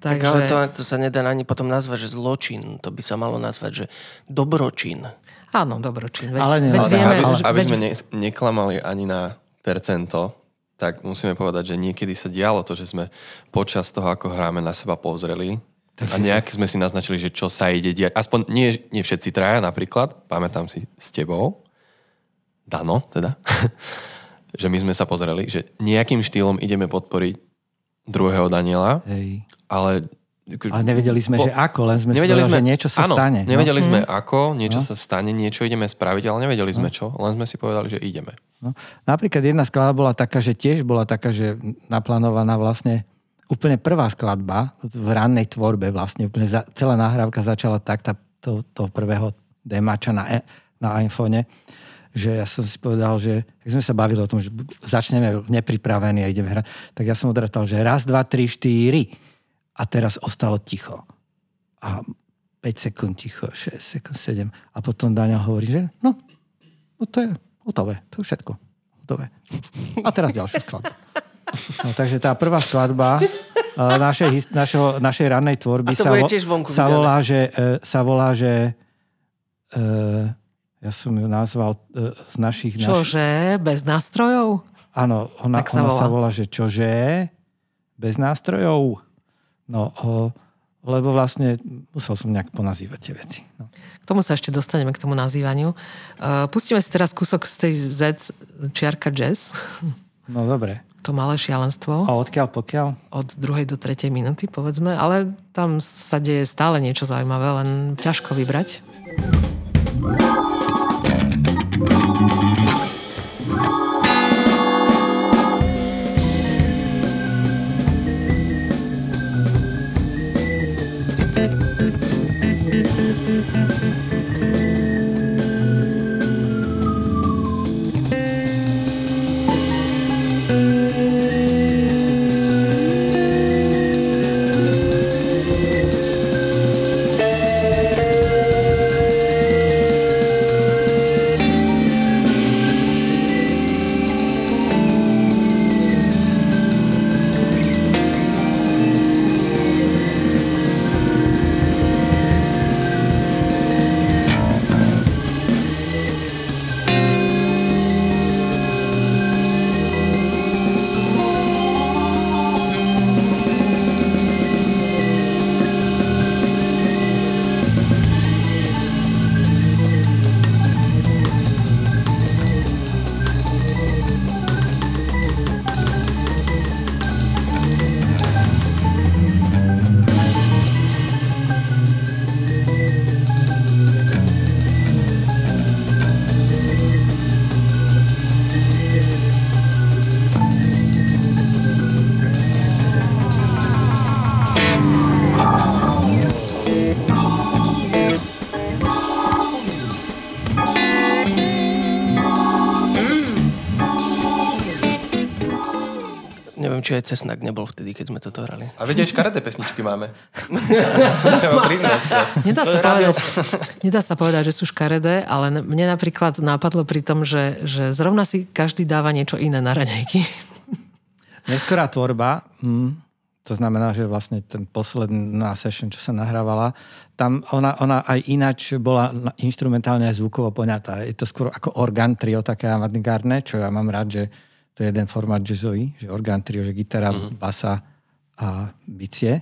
Takže... Tak ale to, to sa nedá ani potom nazvať, že zločin. To by sa malo nazvať, že dobročin. Áno, dobročin. Veď, ale nie, veď ale vieme, aby, že, aby veď... sme ne, neklamali ani na percento, tak musíme povedať, že niekedy sa dialo to, že sme počas toho, ako hráme, na seba pozreli a nejak sme si naznačili, že čo sa ide diať. Aspoň nie, nie všetci traja napríklad, pamätám si s tebou, Dano teda, že my sme sa pozreli, že nejakým štýlom ideme podporiť druhého Daniela, Hej. Ale ale nevedeli sme, po, že ako, len sme nevedeli sme, že niečo sa áno, stane. No? nevedeli sme mm. ako, niečo no. sa stane, niečo ideme spraviť, ale nevedeli sme no. čo, len sme si povedali, že ideme. No. Napríklad jedna skladba bola taká, že tiež bola taká, že naplánovaná vlastne úplne prvá skladba v rannej tvorbe vlastne, úplne za, celá nahrávka začala tak, tá, to, to prvého demača na, e, na iPhone, že ja som si povedal, že keď sme sa bavili o tom, že začneme nepripravení a ideme hrať, tak ja som odratal, že raz, dva, tri, štyri a teraz ostalo ticho. A 5 sekúnd ticho, 6 sekúnd, 7 a potom Daniel hovorí, že no, no to je hotové, to je všetko. Hotové. A teraz ďalšiu skladbu. No, takže tá prvá skladba uh, našej, našeho, našej rannej tvorby A to sa, vo- vonku sa volá, že, sa volá, že uh, ja som ju nazval uh, z našich... Naš... Čože? Bez nástrojov? Áno, ona, Tak sa ona volá. sa volá, že čože? Bez nástrojov? No, o, lebo vlastne musel som nejak ponazývať tie veci. No. K tomu sa ešte dostaneme, k tomu nazývaniu. Uh, pustíme si teraz kúsok z tej Z čiarka jazz. no dobre. To malé šialenstvo. A odkiaľ pokiaľ? Od druhej do tretej minúty, povedzme. Ale tam sa deje stále niečo zaujímavé, len ťažko vybrať. Neviem, Cesnak nebol vtedy, keď sme toto hrali. A vedia, škaredé pesničky máme. Nedá sa, povedať, nedá sa povedať, že sú škaredé, ale mne napríklad nápadlo pri tom, že, že zrovna si každý dáva niečo iné na raňajky. Neskorá tvorba, mm, to znamená, že vlastne ten posledná session, čo sa nahrávala, tam ona, ona aj ináč bola instrumentálne aj zvukovo poňatá. Je to skôr ako orgán trio, také avantgardné, čo ja mám rád, že to je jeden formát jazzový, že orgán trio, že gitara, mm-hmm. basa a bicie.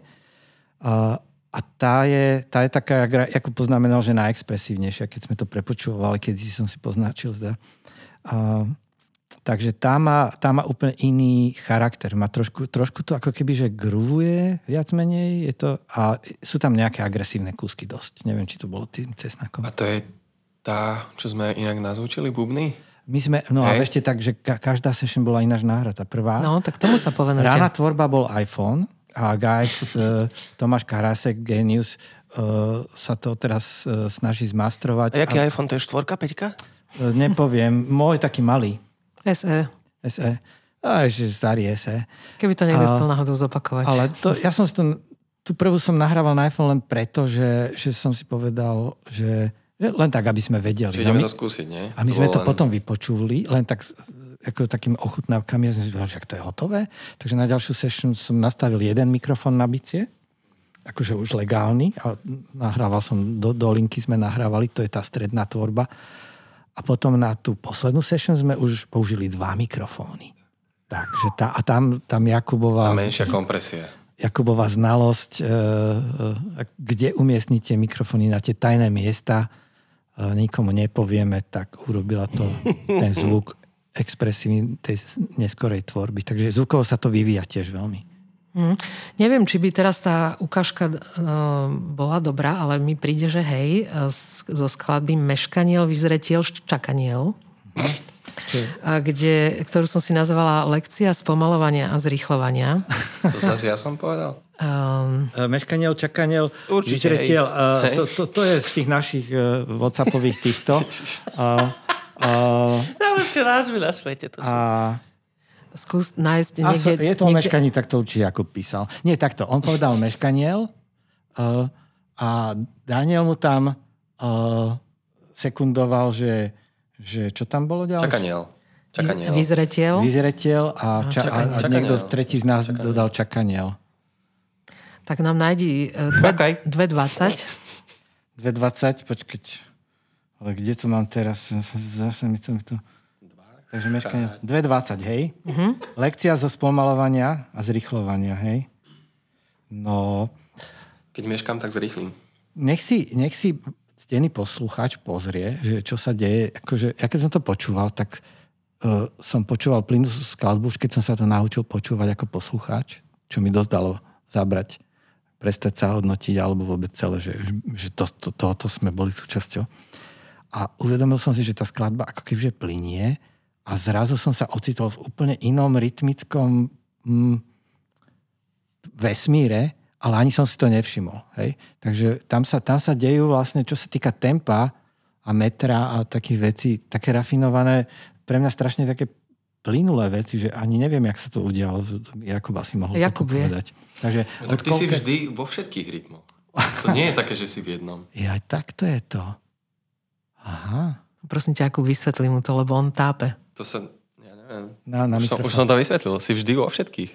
A, a tá, je, tá je taká, ako poznamenal, že najexpresívnejšia, keď sme to prepočúvali, keď som si poznačil. Teda. A, takže tá má, tá má úplne iný charakter. Má trošku, trošku to ako keby, že gruvuje viac menej. Je to, a sú tam nejaké agresívne kúsky dosť. Neviem, či to bolo tým cesnakom. A to je tá, čo sme inak nazvučili, bubny? My sme, no a Hej. ešte tak, že ka- každá session bola ináč náhrada. Prvá. No, tak tomu sa povenujte. Rána tvorba bol iPhone a guys, uh, Tomáš Karásek, Genius, uh, sa to teraz uh, snaží zmastrovať. A jaký iPhone? To je štvorka, peťka? Uh, nepoviem, môj taký malý, SE. SE. A ešte starý SE. Keby to niekto A- chcel náhodou zopakovať. Ale to, ja som si to, tú prvú som nahrával na iPhone len preto, že, že som si povedal, že, že len tak, aby sme vedeli. Čiže No my- to skúsiť, nie? A my sme to len- potom vypočuli, len tak ako takými ochutnávkami, ja som si povedal, že to je hotové. Takže na ďalšiu session som nastavil jeden mikrofón na bicie, akože už legálny, a nahrával som, do, do linky sme nahrávali, to je tá stredná tvorba. A potom na tú poslednú session sme už použili dva mikrofóny. Takže tá, a tam, tam Jakubová... A menšia kompresia. Jakubová znalosť, e, e, kde umiestnite mikrofóny na tie tajné miesta, nikomu nepovieme, tak urobila to ten zvuk expresívny tej neskorej tvorby. Takže zvukovo sa to vyvíja tiež veľmi. Hm. Neviem, či by teraz tá ukážka uh, bola dobrá, ale mi príde, že hej, z- zo skladby Meškaniel vyzretiel čakaniel, a kde, ktorú som si nazvala Lekcia spomalovania a zrýchlovania. To zase ja som povedal. Um, Meškaniel, čakaniel, Určite, vyzretiel, hej. e, to, to, to je z tých našich e, Whatsappových týchto. Uh, Najlepšie názvy na svete. To sú. a, Skús nájsť a niekde... so, je to o niekde... meškaní, tak to určite ako písal. Nie, takto. On povedal meškaniel uh, a Daniel mu tam uh, sekundoval, že, že čo tam bolo ďalšie? Čakaniel. Čakaniel. Vyzretiel. Vyzretiel a, ča- a, a niekto z tretí z nás Čakaniel. dodal čakaniel. Tak nám nájdi e, dve, Čakaj. 2,20. 2,20, počkať. Ale kde to mám teraz? Zase mi to... Mi to... Takže meškanie. 2,20, hej? Uh-huh. Lekcia zo spomalovania a zrychlovania, hej? No, Keď meškám, tak zrýchlim. nech si, nech si stený poslucháč pozrie, že čo sa deje. Akože, ja keď som to počúval, tak uh, som počúval plynú skladbu, už keď som sa to naučil počúvať ako poslucháč, čo mi dosť dalo zabrať, prestať sa hodnotiť, alebo vôbec celé, že, že to, to, tohoto sme boli súčasťou. A uvedomil som si, že tá skladba ako kebyže plinie a zrazu som sa ocitol v úplne inom rytmickom mm, vesmíre, ale ani som si to nevšimol. Hej? Takže tam sa, tam sa dejú vlastne, čo sa týka tempa a metra a takých vecí, také rafinované, pre mňa strašne také plynulé veci, že ani neviem, jak sa to udialo. Jakub asi mohol Jakub vie. povedať. Takže No, tak ty si vždy vo všetkých rytmoch. To nie je také, že si v jednom. Ja, tak to je to. Aha. Prosím ťa, ako vysvetlí mu to, lebo on tápe. To sa, ja neviem. Na, na už, som, už som to vysvetlil. Si vždy vo všetkých.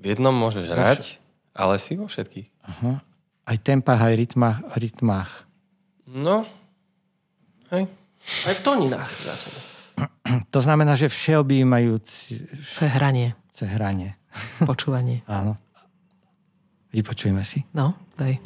V jednom môžeš hrať, ale si vo všetkých. Aha. Aj tempách, aj rytmách. rytmách. No, hej. Aj v tóninách zase. To znamená, že všeobjímajúce To je hranie, hranie. počúvanie. Áno. Vypočujeme si. No, daj.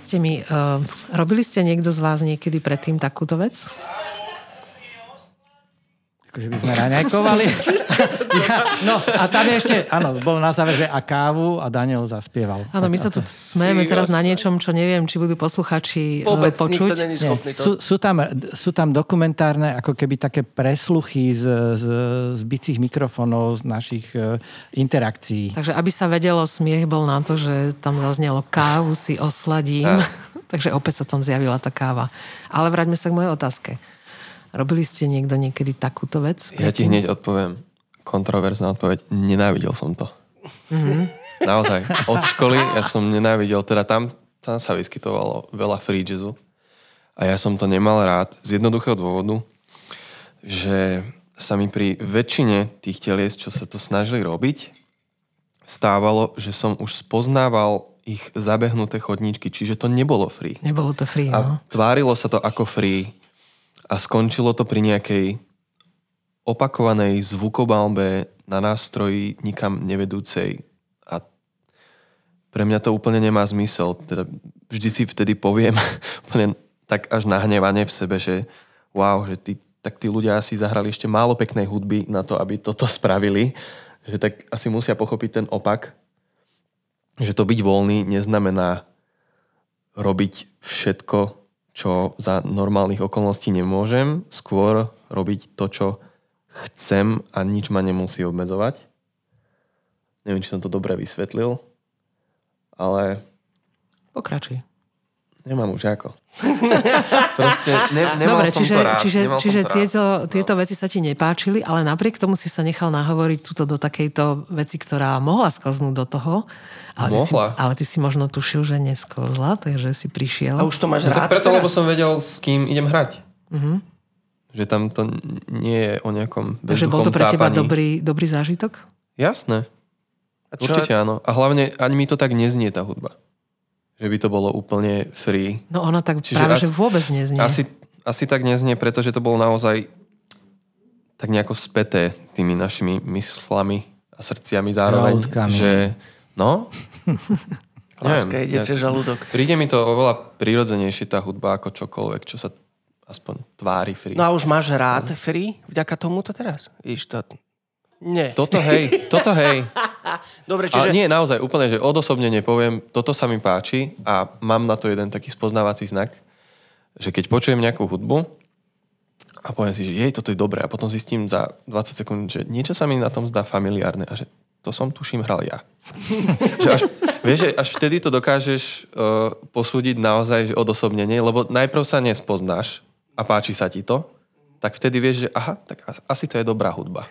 Povedzte mi, uh, robili ste niekto z vás niekedy predtým takúto vec? Akože by sme raňajkovali. ja, no a tam ešte, áno, bolo na záver, že a kávu a Daniel zaspieval. Áno, my sa tu smejeme teraz na niečom, čo neviem, či budú posluchači eh, Vôbec počuť. nikto není schopný to. Sú, sú, tam, sú tam dokumentárne ako keby také presluchy z, z, z bicích mikrofónov z našich uh, interakcií. Takže aby sa vedelo, smiech bol na to, že tam zaznelo kávu si osladím. Takže opäť sa tam zjavila tá káva. Ale vráťme sa k mojej otázke. Robili ste niekto niekedy takúto vec? Ja ti hneď odpoviem. Kontroverzná odpoveď. Nenávidel som to. Mm-hmm. Naozaj. Od školy ja som nenávidel, teda tam, tam sa vyskytovalo veľa free jazzu. A ja som to nemal rád z jednoduchého dôvodu, že sa mi pri väčšine tých telies, čo sa to snažili robiť, stávalo, že som už spoznával ich zabehnuté chodníčky, čiže to nebolo free. Nebolo to free, A no. tvárilo sa to ako free a skončilo to pri nejakej opakovanej zvukobalbe na nástroji nikam nevedúcej. A pre mňa to úplne nemá zmysel. Teda vždy si vtedy poviem úplne tak až nahnevanie v sebe, že wow, že tí, tak tí ľudia asi zahrali ešte málo peknej hudby na to, aby toto spravili. Že tak asi musia pochopiť ten opak, že to byť voľný neznamená robiť všetko, čo za normálnych okolností nemôžem, skôr robiť to, čo chcem a nič ma nemusí obmedzovať. Neviem, či som to dobre vysvetlil, ale Pokračuj. Nemám už ako. Proste ne, nemal Dobre, som čiže, to rád. čiže, nemal som čiže to rád. tieto, No. tieto veci sa ti nepáčili, ale napriek tomu si sa nechal nahovoriť túto do takejto veci, ktorá mohla sklznúť do toho. Ale ty, si, Mohla. ale ty si možno tušil, že nesklzla, takže si prišiel. A už to máš No rád tak preto, teraz? lebo som vedel, s kým idem hrať. Že tam to nie je o nejakom takže bol to pre teba tápaní. dobrý, dobrý zážitok? Jasné. A čo- Určite áno. A hlavne ani mi to tak neznie tá hudba. Že by to bolo úplne free. No ona tak Čiže práve, asi- že vôbec neznie. Asi, asi tak neznie, pretože to bolo naozaj tak nejako späté tými našimi myslami a srdciami zároveň. Žalúdkami. Že, no, Láska ide cez žalúdok. príde mi to oveľa prirodzenejšie tá hudba ako čokoľvek, čo sa aspoň tvári free. No a už máš rád free vďaka tomuto teraz? Víš to? Nie. Toto hej, toto hej. Dobre, Ale čiže... nie, naozaj, úplne, že odosobnene poviem, toto sa mi páči a mám na to jeden taký spoznávací znak, že keď počujem nejakú hudbu a poviem si, že jej, toto je dobré a potom zistím za 20 sekúnd, že niečo sa mi na tom zdá familiárne a že to som tuším hral ja. že až, vieš, že až vtedy to dokážeš uh, posúdiť naozaj že odosobnenie, lebo najprv sa nespoznáš a páči sa ti to, tak vtedy vieš, že aha, tak asi to je dobrá hudba.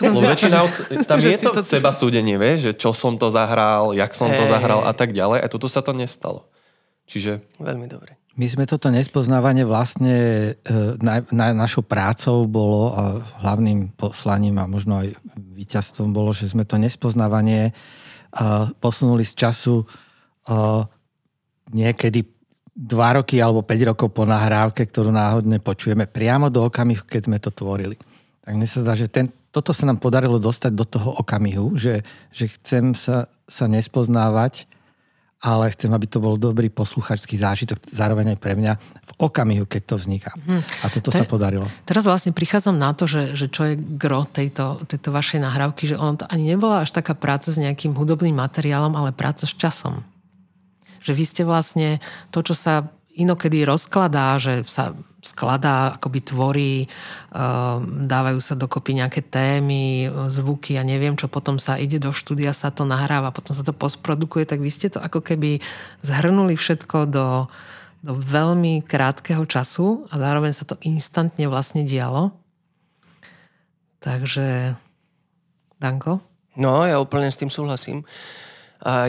Lebo väčšinou tam je to to- seba súdenie, vieš, že čo som to zahral, jak som to Hej. zahral a tak ďalej. A toto sa to nestalo. Čiže Veľmi dobre. My sme toto nespoznávanie vlastne e, na, na, našou prácou bolo a hlavným poslaním a možno aj víťazstvom bolo, že sme to nespoznávanie e, posunuli z času e, niekedy dva roky alebo 5 rokov po nahrávke, ktorú náhodne počujeme priamo do okamihu, keď sme to tvorili. Tak mne sa zdá, že ten, toto sa nám podarilo dostať do toho okamihu, že, že chcem sa, sa nespoznávať, ale chcem, aby to bol dobrý posluchačský zážitok, zároveň aj pre mňa v okamihu, keď to vzniká. A toto To sa podarilo. Teraz vlastne prichádzam na to, že, že čo je gro tejto, tejto vašej nahrávky, že ono to ani nebola až taká práca s nejakým hudobným materiálom, ale práca s časom. Že vy ste vlastne to, čo sa inokedy rozkladá, že sa skladá, akoby tvorí, uh, dávajú sa dokopy nejaké témy, zvuky a neviem čo, potom sa ide do štúdia, sa to nahráva, potom sa to postprodukuje, tak vy ste to ako keby zhrnuli všetko do, do veľmi krátkeho času a zároveň sa to instantne vlastne dialo. Takže, Danko? No, ja úplne s tým súhlasím.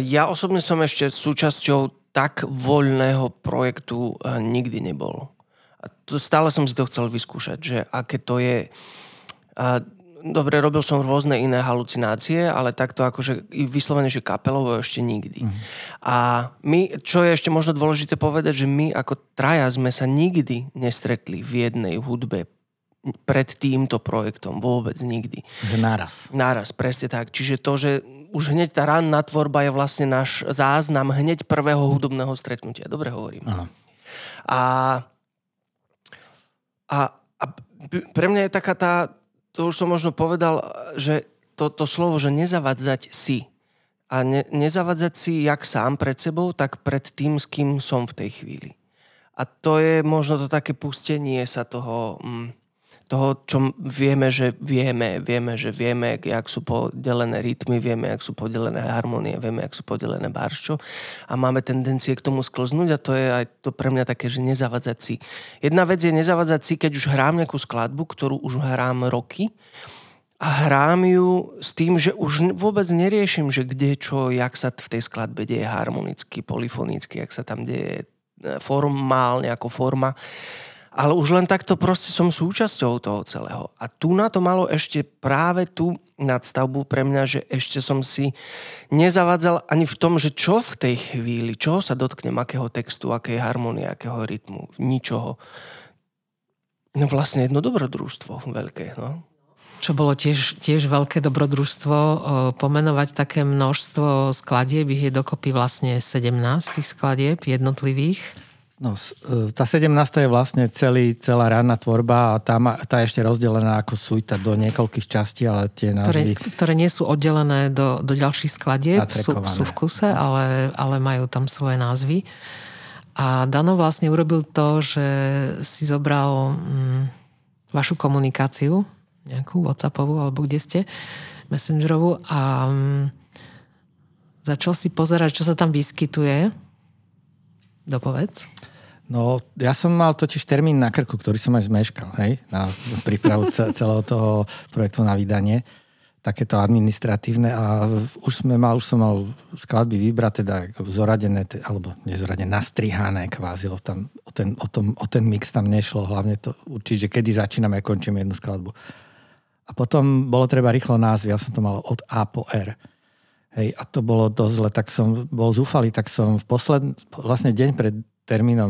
Ja osobne som ešte súčasťou tak voľného projektu a nikdy nebol. A to, stále som si to chcel vyskúšať, že aké to je... A, dobre, robil som rôzne iné halucinácie, ale takto akože vyslovene, že kapelovo ešte nikdy. Mm. A my, čo je ešte možno dôležité povedať, že my ako traja sme sa nikdy nestretli v jednej hudbe pred týmto projektom. Vôbec nikdy. Že naraz. Náraz, presne tak. Čiže to, že už hneď tá ranná tvorba je vlastne náš záznam hneď prvého hudobného stretnutia. Dobre hovorím. Aha. A, a, a pre mňa je taká tá to už som možno povedal, že to, to slovo, že nezavadzať si. A ne, nezavadzať si jak sám pred sebou, tak pred tým, s kým som v tej chvíli. A to je možno to také pustenie sa toho... Mm, toho, čo vieme, že vieme, vieme, že vieme, jak sú podelené rytmy, vieme, jak sú podelené harmonie, vieme, jak sú podelené barščo a máme tendencie k tomu sklznúť a to je aj to pre mňa také, že nezavadzať si. Jedna vec je nezavadzať si, keď už hrám nejakú skladbu, ktorú už hrám roky a hrám ju s tým, že už vôbec neriešim, že kde čo, jak sa v tej skladbe deje harmonicky, polifonicky, jak sa tam deje e, formálne ako forma ale už len takto proste som súčasťou toho celého. A tu na to malo ešte práve tú nadstavbu pre mňa, že ešte som si nezavadzal ani v tom, že čo v tej chvíli, čo sa dotknem, akého textu, akej harmonie, akého rytmu, ničoho. No vlastne jedno dobrodružstvo veľké, no čo bolo tiež, tiež veľké dobrodružstvo, pomenovať také množstvo skladieb, ich je dokopy vlastne 17 tých skladieb jednotlivých. No, e, tá 17. je vlastne celý, celá ranná tvorba a tá, má, tá je ešte rozdelená ako suita do niekoľkých častí, ale tie názvy... Ktoré, ktoré nie sú oddelené do, do ďalších skladieb, sú, sú v kuse, ale, ale majú tam svoje názvy. A Dano vlastne urobil to, že si zobral mm, vašu komunikáciu, nejakú Whatsappovú, alebo kde ste, Messengerovú a mm, začal si pozerať, čo sa tam vyskytuje. Dopovedz. No, ja som mal totiž termín na krku, ktorý som aj zmeškal, hej, na prípravu celého toho projektu na vydanie takéto administratívne a už sme mal, už som mal skladby vybrať, teda zoradené, alebo nezoradené, nastrihané kvázi, tam o ten, o, tom, o ten mix tam nešlo, hlavne to určiť, že kedy začíname a končíme jednu skladbu. A potom bolo treba rýchlo názvy, ja som to mal od A po R. Hej, a to bolo dosť zle, tak som bol zúfalý, tak som v posled, vlastne deň pred termínom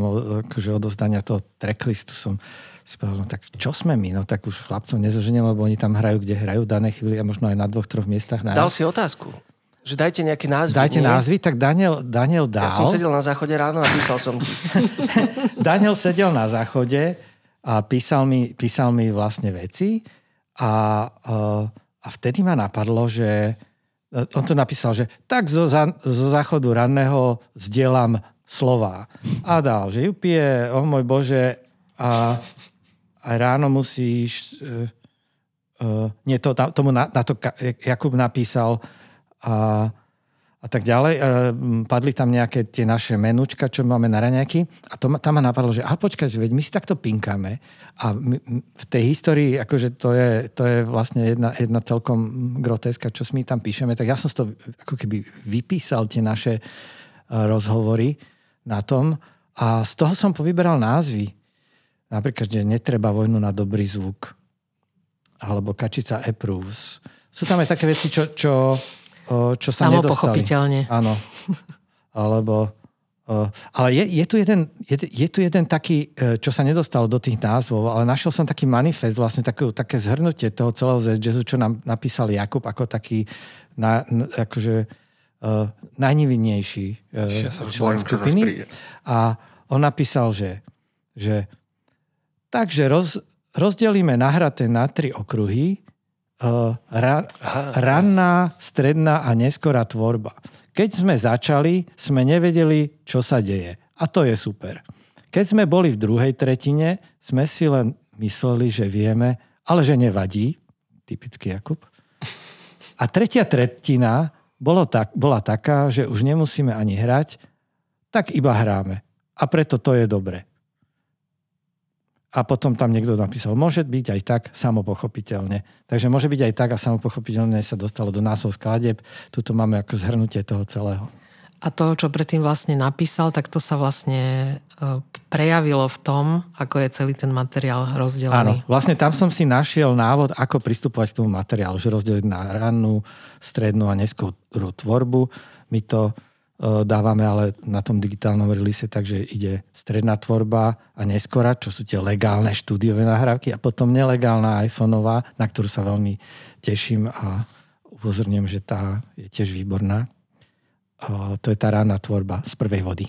akože odozdania toho tracklistu som si povedal, no tak čo sme my? No tak už chlapcov nezoženiem, lebo oni tam hrajú, kde hrajú v danej chvíli a možno aj na dvoch, troch miestach. Na... Dal si otázku. Že dajte nejaké názvy. Dajte nie? názvy, tak Daniel, Daniel dal. Ja som sedel na záchode ráno a písal som ti. Daniel sedel na záchode a písal mi, písal mi vlastne veci a, a vtedy ma napadlo, že on to napísal, že tak zo, zo záchodu ranného zdieľam slova. A dal, že ju pije, o oh môj Bože, a, a ráno musíš... Uh, uh, nie, to, tomu na, na to Jakub napísal a, a tak ďalej. Uh, padli tam nejaké tie naše menučka, čo máme na raňaky a to, tam ma napadlo, že a počkaj, veď my si takto pinkáme a my, v tej histórii, akože to je, to je vlastne jedna, jedna celkom grotéska, čo my tam píšeme, tak ja som to ako keby vypísal tie naše rozhovory na tom a z toho som povyberal názvy. Napríklad, že netreba vojnu na dobrý zvuk. Alebo Kačica approves. Sú tam aj také veci, čo, čo, čo sa Samo nedostali. pochopiteľne. Áno. Alebo ale je, je, tu jeden, je, je tu jeden taký, e, čo sa nedostalo do tých názvov, ale našiel som taký manifest, vlastne také, také zhrnutie toho celého jazzu, čo nám napísal Jakub ako taký na, akože, uh, najnevinnejší uh, člen skupiny. A on napísal, že, že takže roz, rozdelíme nahraté na tri okruhy uh, ra, ranná, stredná a neskorá tvorba. Keď sme začali, sme nevedeli, čo sa deje. A to je super. Keď sme boli v druhej tretine, sme si len mysleli, že vieme, ale že nevadí. Typický Jakub. A tretia tretina bolo tak, bola taká, že už nemusíme ani hrať, tak iba hráme. A preto to je dobre. A potom tam niekto napísal, môže byť aj tak, samopochopiteľne. Takže môže byť aj tak a samopochopiteľne sa dostalo do názov skladeb. Tuto máme ako zhrnutie toho celého. A to, čo predtým vlastne napísal, tak to sa vlastne e, prejavilo v tom, ako je celý ten materiál rozdelený. Áno, vlastne tam som si našiel návod, ako pristupovať k tomu materiálu, že rozdeliť na rannú, strednú a neskorú tvorbu. My to e, dávame ale na tom digitálnom release, takže ide stredná tvorba a neskora, čo sú tie legálne štúdiové nahrávky a potom nelegálna iPhoneová, na ktorú sa veľmi teším a upozorňujem, že tá je tiež výborná to je tá rána tvorba z prvej vody.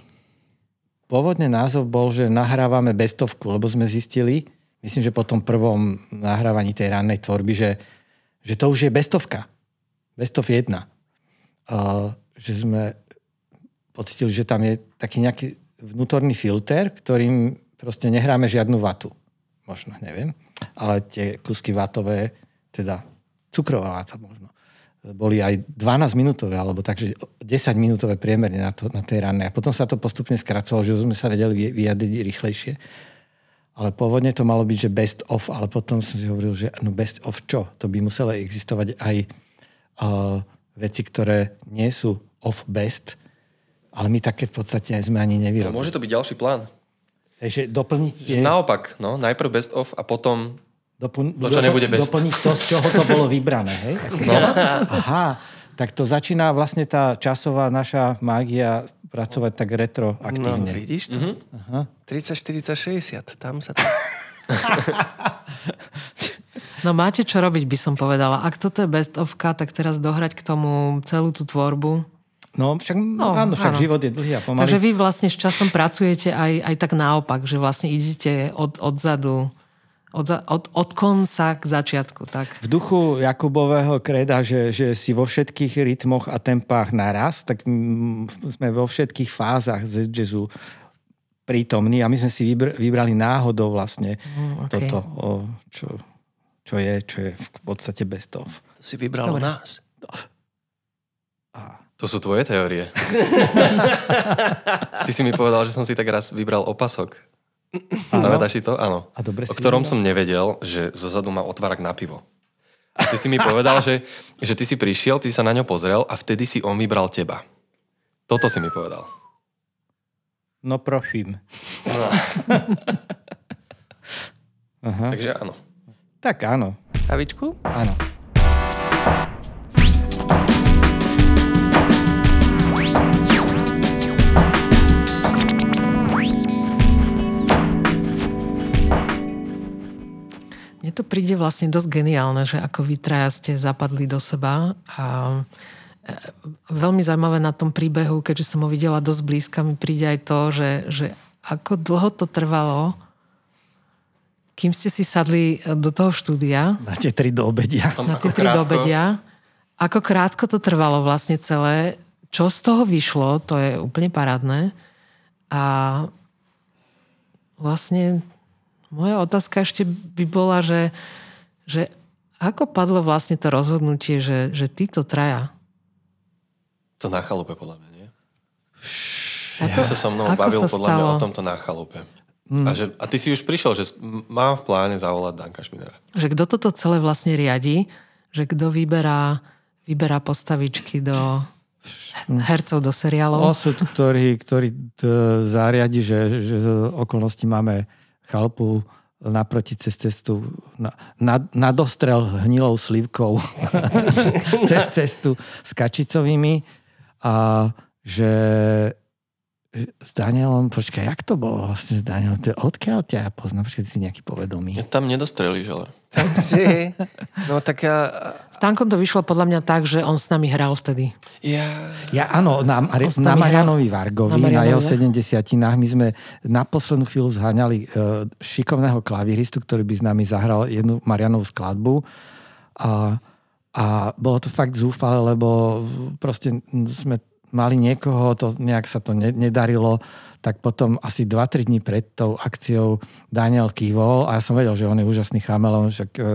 Pôvodne názov bol, že nahrávame bestovku, lebo sme zistili, myslím, že po tom prvom nahrávaní tej rannej tvorby, že, že to už je bestovka. Bestov jedna. Uh, že sme pocitili, že tam je taký nejaký vnútorný filter, ktorým proste nehráme žiadnu vatu. Možno, neviem. Ale tie kusky vatové, teda cukrová vata možno, boli aj 12 minútové, alebo takže 10 minútové priemerne na, to, na tej rannej. A potom sa to postupne skracovalo, že sme sa vedeli vyjadriť rýchlejšie. Ale pôvodne to malo byť, že best of, ale potom som si hovoril, že no best of čo? To by muselo existovať aj uh, veci, ktoré nie sú off best, ale my také v podstate sme ani No, nevyrobili. môže to byť ďalší plán. Takže doplniť, naopak, no, najprv best of a potom... dopl- to, čo nebude best. doplniť to, z čoho to bolo vybrané. Hej? No. Aha, tak to začína vlastne tá časová naša mágia pracovať tak No, retroaktívne. vidíš to? Aha. 30, 40, 60. Tam sa to... No máte čo robiť, by som povedala. Ak toto je best ofka, tak teraz dohrať k tomu celú tú tvorbu. No, však, No, no, áno, však áno. život je dlhý a pomalý. Takže vy vlastne s časom pracujete aj, aj tak naopak, že vlastne idete od, odzadu, od, od, od konca k začiatku. Tak. V duchu Jakubového kreda, že, že si vo všetkých rytmoch a tempách naraz, tak sme vo všetkých fázach z jazzu prítomní a my sme si vybr- vybrali náhodou vlastne Mm, okej. toto, o, čo, čo je, čo je v podstate best of. To si vybralo Dobre. nás. To sú tvoje teórie. Ty si mi povedal, že som si tak raz vybral opasok. Pamätáš si to? Áno. A dobre o ktorom som nevedel, že zozadu má otvárak na pivo. A ty si mi povedal, že, že ty si prišiel, ty sa na ňo pozrel a vtedy si on vybral teba. Toto si mi povedal. No profím. Aha. Takže áno. Tak áno, Kavičku? áno. Mne to príde vlastne dosť geniálne, že ako vy traja ste zapadli do seba a e, veľmi zaujímavé na tom príbehu, keďže som ho videla dosť blízka, mi príde aj to, že, že ako dlho to trvalo, kým ste si sadli do toho štúdia, Na tie tri do obedia. Na ako tie tri krátko- dobedia, ako krátko to trvalo vlastne celé, čo z toho vyšlo, to je úplne parádne. A vlastne moja otázka ešte by bola, že, že ako padlo vlastne to rozhodnutie, že, že títo traja, To na chalupe, podľa mňa, nie? Ako- Ty sa so mnou ako bavil podľa mňa stalo? o tomto na chalupe. A, že, a ty si už prišiel, že mám v pláne zavolať Danka Šminera. že kto toto celé vlastne riadi, že kto vyberá, vyberá postavičky do hercov do seriálov. Osud, ktorý, ktorý t, zariadi, že, že okolnosti máme chalpu naproti cez cestu na, na, na dostrel hnilou slivkou. Cez cestu s kačicovými. A že s Danielom, počkaj, jak to bolo vlastne s Danielom? Odkiaľ ťa poznám všetci nejaký povedomí? Ja tam nedostrelíš, ale... Takže, no tak ja... S Tankom to vyšlo podľa mňa tak, že on s nami hral vtedy. Ja... Ja áno, na, s na Marianovi Vargovi, Na na, Marianovi, jeho ne? 70 my sme na poslednú chvíľu zháňali uh, šikovného klaviristu, ktorý by s nami zahral jednu Marianovú skladbu. A, a bolo to fakt zúfale, lebo proste sme mali niekoho, to nejak sa to ne, nedarilo, tak potom asi 2-3 dní pred tou akciou Daniel kývol a ja som vedel, že on je úžasný chamelon, však uh,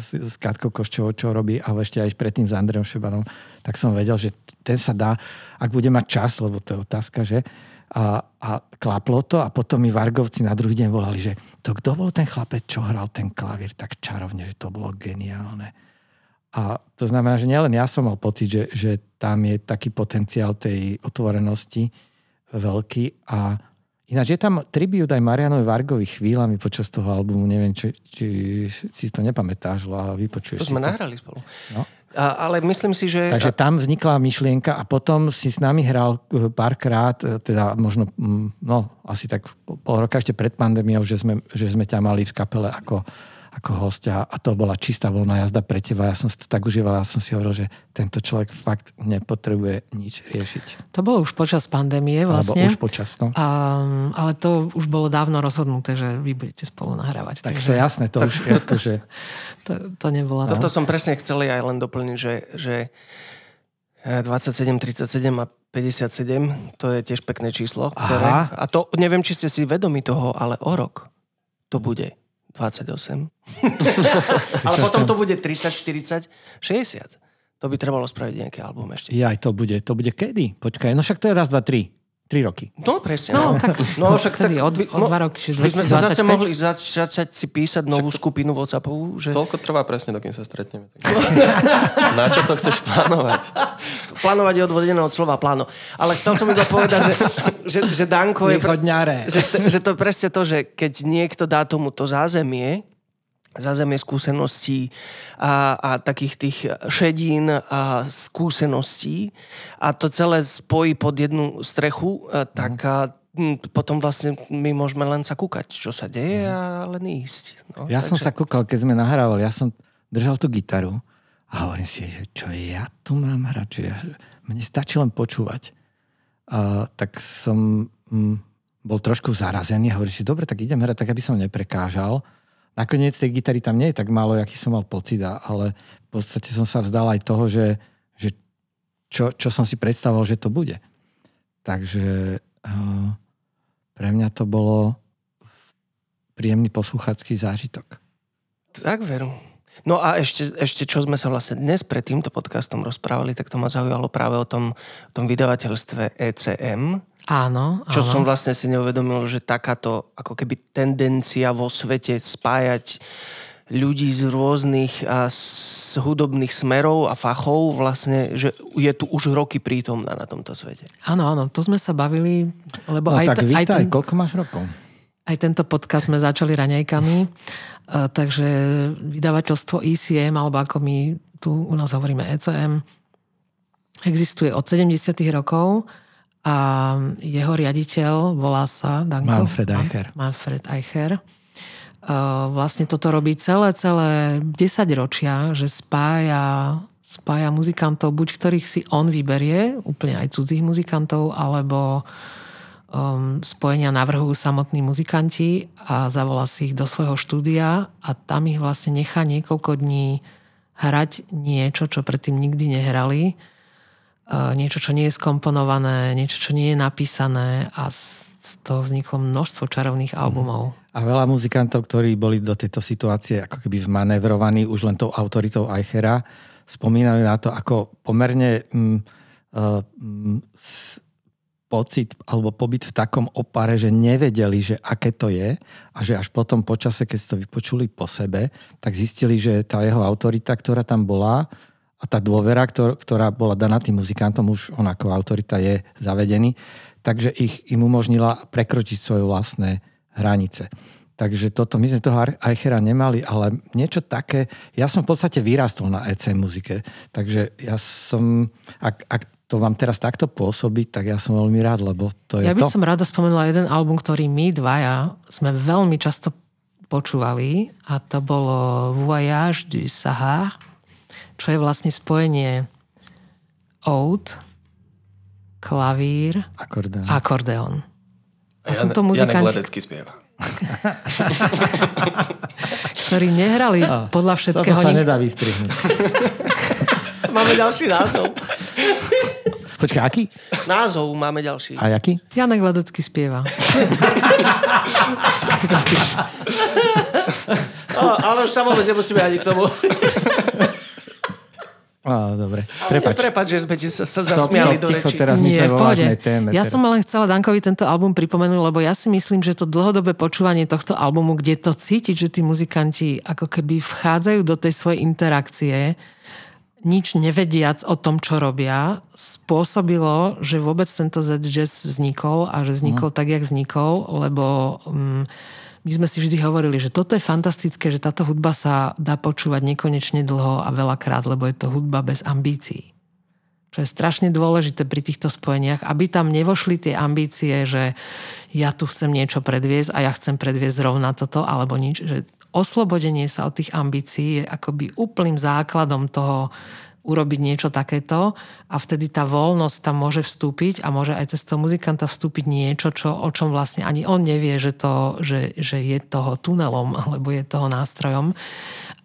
s, s Katkou Koščovou, čo robí, ale ešte aj predtým s Andreom Šebanom, tak som vedel, že ten sa dá, ak bude mať čas, lebo to je otázka, že? A, a klaplo to a potom mi Vargovci na druhý deň volali, že to kto bol ten chlapec, čo hral ten klavír tak čarovne, že to bolo geniálne. A to znamená, že nielen ja som mal pocit, že, že tam je taký potenciál tej otvorenosti veľký a ináč je tam tribut aj Marianovi Vargovi chvíľami počas toho albumu, neviem, či, či si to nepamätáš, a vypočuješ To sme to. nahrali spolu. No. A, ale myslím si, že... Takže tam vznikla myšlienka a potom si s nami hral eh, párkrát, eh, teda možno, mm, no asi tak pol roka ešte pred pandémiou, že sme, že sme ťa mali v kapele ako, ako hostia a to bola čistá voľná jazda pre teba. Ja som si to tak užíval, ja som si hovoril, že tento človek fakt nepotrebuje nič riešiť. To bolo už počas pandémie vlastne. Alebo už počas, no. A, ale to už bolo dávno rozhodnuté, že vy budete spolu nahrávať. Tak takže to je jasné, to už akože... to, to nebola... Toto som presne chcel aj len doplniť, že, že 27, 37 a 57, to je tiež pekné číslo. Ktoré, Aha. a to, neviem, či ste si vedomi toho, ale o rok to bude 28. ale potom to bude 30, 40, 60. To by trebalo spraviť nejaký album ešte. Jaj, to bude, to bude kedy? Počkaj, no však to je raz, dva, tri. Tri roky. No presne. No, tak, no, však tak, od, od no, dva roky, čiže by sme sa zase 2025. mohli zač- začať si písať novú skupinu WhatsAppovú, že Toľko trvá presne, dokým sa stretneme. Na čo to chceš plánovať? plánovať je odvodené od slova pláno. Ale chcel som iba povedať, že, že, že Danko je... Že, to, že to je presne to, že keď niekto dá tomu to zázemie, zázemie skúseností a, a takých tých šedín a skúseností a to celé spojí pod jednu strechu, a tak a, potom vlastne my môžeme len sa kúkať, čo sa deje a len ísť. No, Ja som sa kúkal, keď sme nahrávali, ja som držal tú gitaru a hovorím si, že čo ja tu mám hrať, že ja, mne stačí len počúvať. A, tak som mm, bol trošku zarazený a hovorím si, dobre, tak idem hrať tak, aby som neprekážal. Nakoniec tej gitary tam nie je tak málo, aký som mal pocit, ale v podstate som sa vzdal aj toho, že, že čo, čo som si predstavoval, že to bude. Takže uh, pre mňa to bolo príjemný posluchacký zážitok. Tak veru. No a ešte, ešte čo sme sa vlastne dnes pred týmto podcastom rozprávali, tak to ma zaujalo práve o tom, tom vydavateľstve ECM, Áno, čo áno. som vlastne si neuvedomil, že takáto ako keby tendencia vo svete spájať ľudí z rôznych a z hudobných smerov a fachov vlastne, že je tu už roky prítomná na tomto svete. Áno, áno, to sme sa bavili, lebo No aj, tak t- aj, vítaj, ten, koľko máš rokov? aj tento podcast sme začali raňajkami, uh, takže vydavateľstvo ECM, alebo ako my tu u nás hovoríme ECM, existuje od 70 rokov a jeho riaditeľ volá sa Danko, Manfred Eicher. Manfred Eicher. Uh, vlastne toto robí celé, celé 10 ročia, že spája, spája muzikantov, buď ktorých si on vyberie, úplne aj cudzích muzikantov, alebo um, spojenia navrhujú samotní muzikanti a zavolá si ich do svojho štúdia a tam ich vlastne nechá niekoľko dní hrať niečo, čo predtým nikdy nehrali. Niečo, čo nie je skomponované, niečo, čo nie je napísané a z, toho vzniklo množstvo čarovných albumov. A veľa muzikantov, ktorí boli do tejto situácie ako keby vmanevrovaní už len tou autoritou Eichera, spomínajú na to ako pomerne mm, uh, mm, pocit alebo pobyt v takom opare, že nevedeli, že aké to je a že až potom počase, keď si to vypočuli po sebe, tak zistili, že tá jeho autorita, ktorá tam bola a tá dôvera, ktor- ktorá bola daná tým muzikantom, už on ako autorita je zavedený, takže ich im umožnila prekročiť svoje vlastné hranice. Takže toto, my sme toho Eichera nemali, ale niečo také, ja som v podstate vyrastol na EC muzike, takže ja som, ak, ak to vám teraz takto pôsobí, tak ja som veľmi rád, lebo to je Ja by to. som rada spomenula jeden album, ktorý my dvaja sme veľmi často počúvali a to bolo Voyage du Sahar, čo je vlastne spojenie oud, klavír, Akordeón. akordeón. A sú Jan- to Janek muzikanti, Ledecký spieva. ktorí nehrali podľa Toto všetkého. sa nik- nedá vystrihnúť. Máme ďalší názov. Počkaj, aký? Názov máme ďalší. A jaký? Janek Ledecký spieva. si to píš. O, ale už sa vôbec nemusíme ani k tomu. Á, dobre, Prepač. prepač. Že sme ti sa, sa Stop, zasmiali do ticho reči. teraz, my Nie, sme v pohode. téme. Ja teraz. som len chcela Dankovi tento album pripomenúť, lebo ja si myslím, že to dlhodobé počúvanie tohto albumu, kde to cítiť, že tí muzikanti ako keby vchádzajú do tej svojej interakcie, nič nevediac o tom, čo robia, spôsobilo, že vôbec tento Z-Jazz vznikol a že vznikol tak, jak vznikol, lebo um, my sme si vždy hovorili, že toto je fantastické, že táto hudba sa dá počúvať nekonečne dlho a veľakrát, lebo je to hudba bez ambícií. Čo je strašne dôležité pri týchto spojeniach, aby tam nevošli tie ambície, že ja tu chcem niečo predviesť a ja chcem predviesť zrovna toto alebo nič, že oslobodenie sa od tých ambícií je akoby úplným základom toho urobiť niečo takéto a vtedy tá voľnosť tam môže vstúpiť a môže aj cez toho muzikanta vstúpiť niečo, čo, o čom vlastne ani on nevie, že, to, že, že je toho tunelom alebo je toho nástrojom.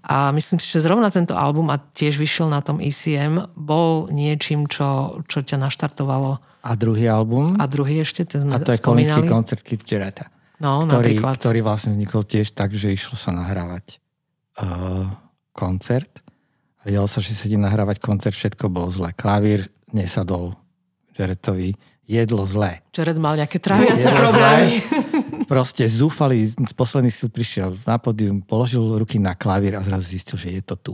A myslím si, že zrovna tento album a tiež vyšiel na tom ECM, bol niečím, čo, čo ťa naštartovalo. A druhý album? A druhý ešte, ten sme A to je komický koncert Kid Jaretta. No, ktorý, napríklad. ktorý vlastne vznikol tiež tak, že išlo sa nahrávať uh, koncert. Vedelo sa, že sedí nahrávať koncert, všetko bolo zlé. Klavír nesadol Jaretovi, jedlo zlé. Jared mal nejaké traviace Jedlo problémy. Proste zúfalý, z posledných síl prišiel na pódium, položil ruky na klavír a zrazu zistil, že je to tu.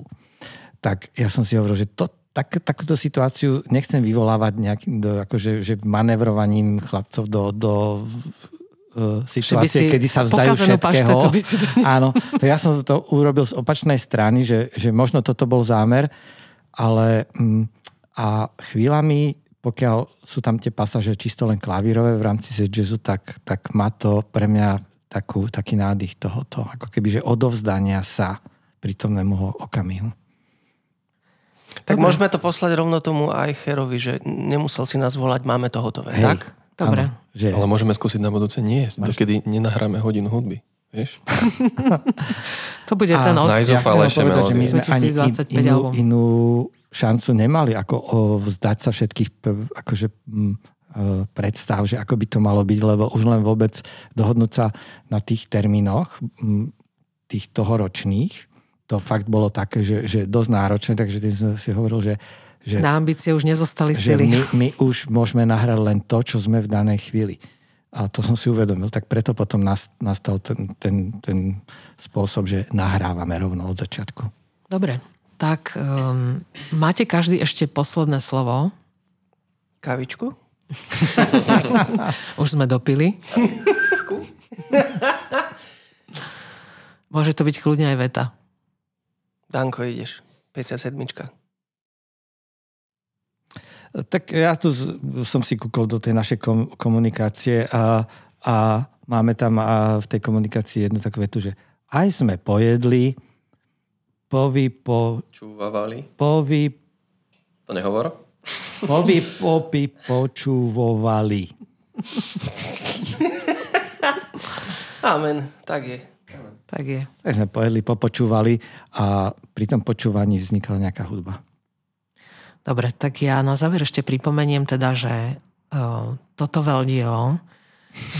Tak ja som si hovoril, že to, tak, takúto situáciu nechcem vyvolávať nejakým, do, akože, že manevrovaním chlapcov do, do situácie, si kedy sa vzdajú všetkého. paštetu by si to Áno, to ja som to urobil z opačnej strany, že, že možno toto bol zámer, ale mm, a chvíľami, pokiaľ sú tam tie pasaže čisto len klavírové v rámci jazzu, tak, tak má to pre mňa takú, taký nádych tohoto, ako keby, že odovzdania sa prítomnému okamihu. Tak môžeme to poslať rovno tomu aj Cherovi, že nemusel si nás volať, máme to hotové. Hej. Tak? Dobre. Áno, že, Ale môžeme skúsiť na budúce nie, dokedy nenahráme hodinu hudby. Vieš? To bude A ten od... naj- ja chcem povedať, že my sme ani in, 2025 inú, album. inú šancu nemali, ako o, vzdať sa všetkých akože, m, e, predstav, že ako by to malo byť, lebo už len vôbec dohodnúť sa na tých termínoch, m, tých tohoročných, to fakt bolo také, že, že dosť náročné, takže tým som si hovoril, že, že, Na ambície už nezostali že sily. my, my už môžeme nahrať len to, čo sme v danej chvíli. A to som si uvedomil, tak preto potom nas- nastal ten, ten, ten spôsob, že nahrávame rovno od začiatku. Dobre, tak um, máte každý ešte posledné slovo. Kavičku? Už sme dopili. Môže to byť kľudne aj veta. Danko, ideš. 57. Tak ja tu z- som si kúkol do tej našej kom- komunikácie a, a máme tam a v tej komunikácii jednu takú vetu, že aj sme pojedli, povy, po, Čúvavali. povy, To nehovor? povy, popy, počúvovali. Amen, tak je. Tak je. Tak sme pojedli, popočúvali a pri tom počúvaní vznikla nejaká hudba. Dobre, tak ja na záver ešte pripomeniem teda, že uh, toto veľdielo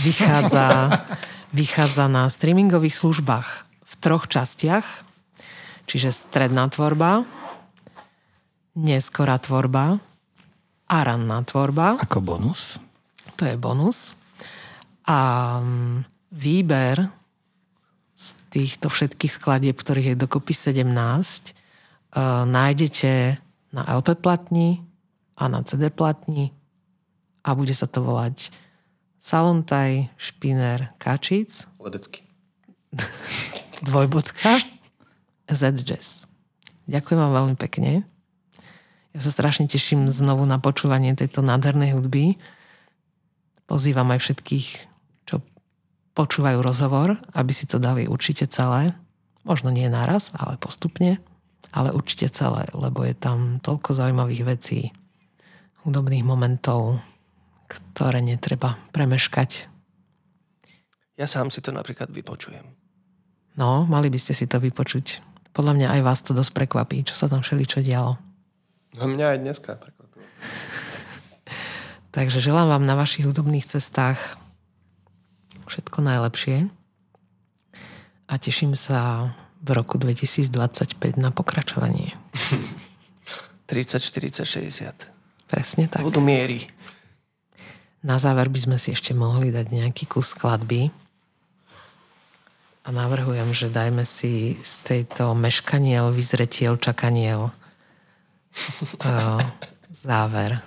vychádza, vychádza na streamingových službách v troch častiach, čiže stredná tvorba, neskorá tvorba a ranná tvorba. Ako bonus. To je bonus. A mm, výber z týchto všetkých skladieb, ktorých je dokopy 17, uh, nájdete na LP platni a na CD platni a bude sa to volať Salontaj, Špiner, Kačic, Ledecky. dvojbodka, Z Jazz. Ďakujem vám veľmi pekne. Ja sa strašne teším znovu na počúvanie tejto nádhernej hudby. Pozývam aj všetkých, čo počúvajú rozhovor, aby si to dali určite celé. Možno nie naraz, ale postupne. Ale určite celé, lebo je tam toľko zaujímavých vecí, hudobných momentov, ktoré netreba premeškať. Ja sám si to napríklad vypočujem. No, mali by ste si to vypočuť. Podľa mňa aj vás to dosť prekvapí, čo sa tam všeličo dialo. No mňa aj dneska prekvapilo. Takže želám vám na vašich hudobných cestách všetko najlepšie a teším sa v roku 2025 na pokračovanie. 30, 40, 60. Presne tak. Budú miery. Na záver by sme si ešte mohli dať nejaký kus skladby. A navrhujem, že dajme si z tejto meškaniel, vyzretiel, čakaniel uh, záver.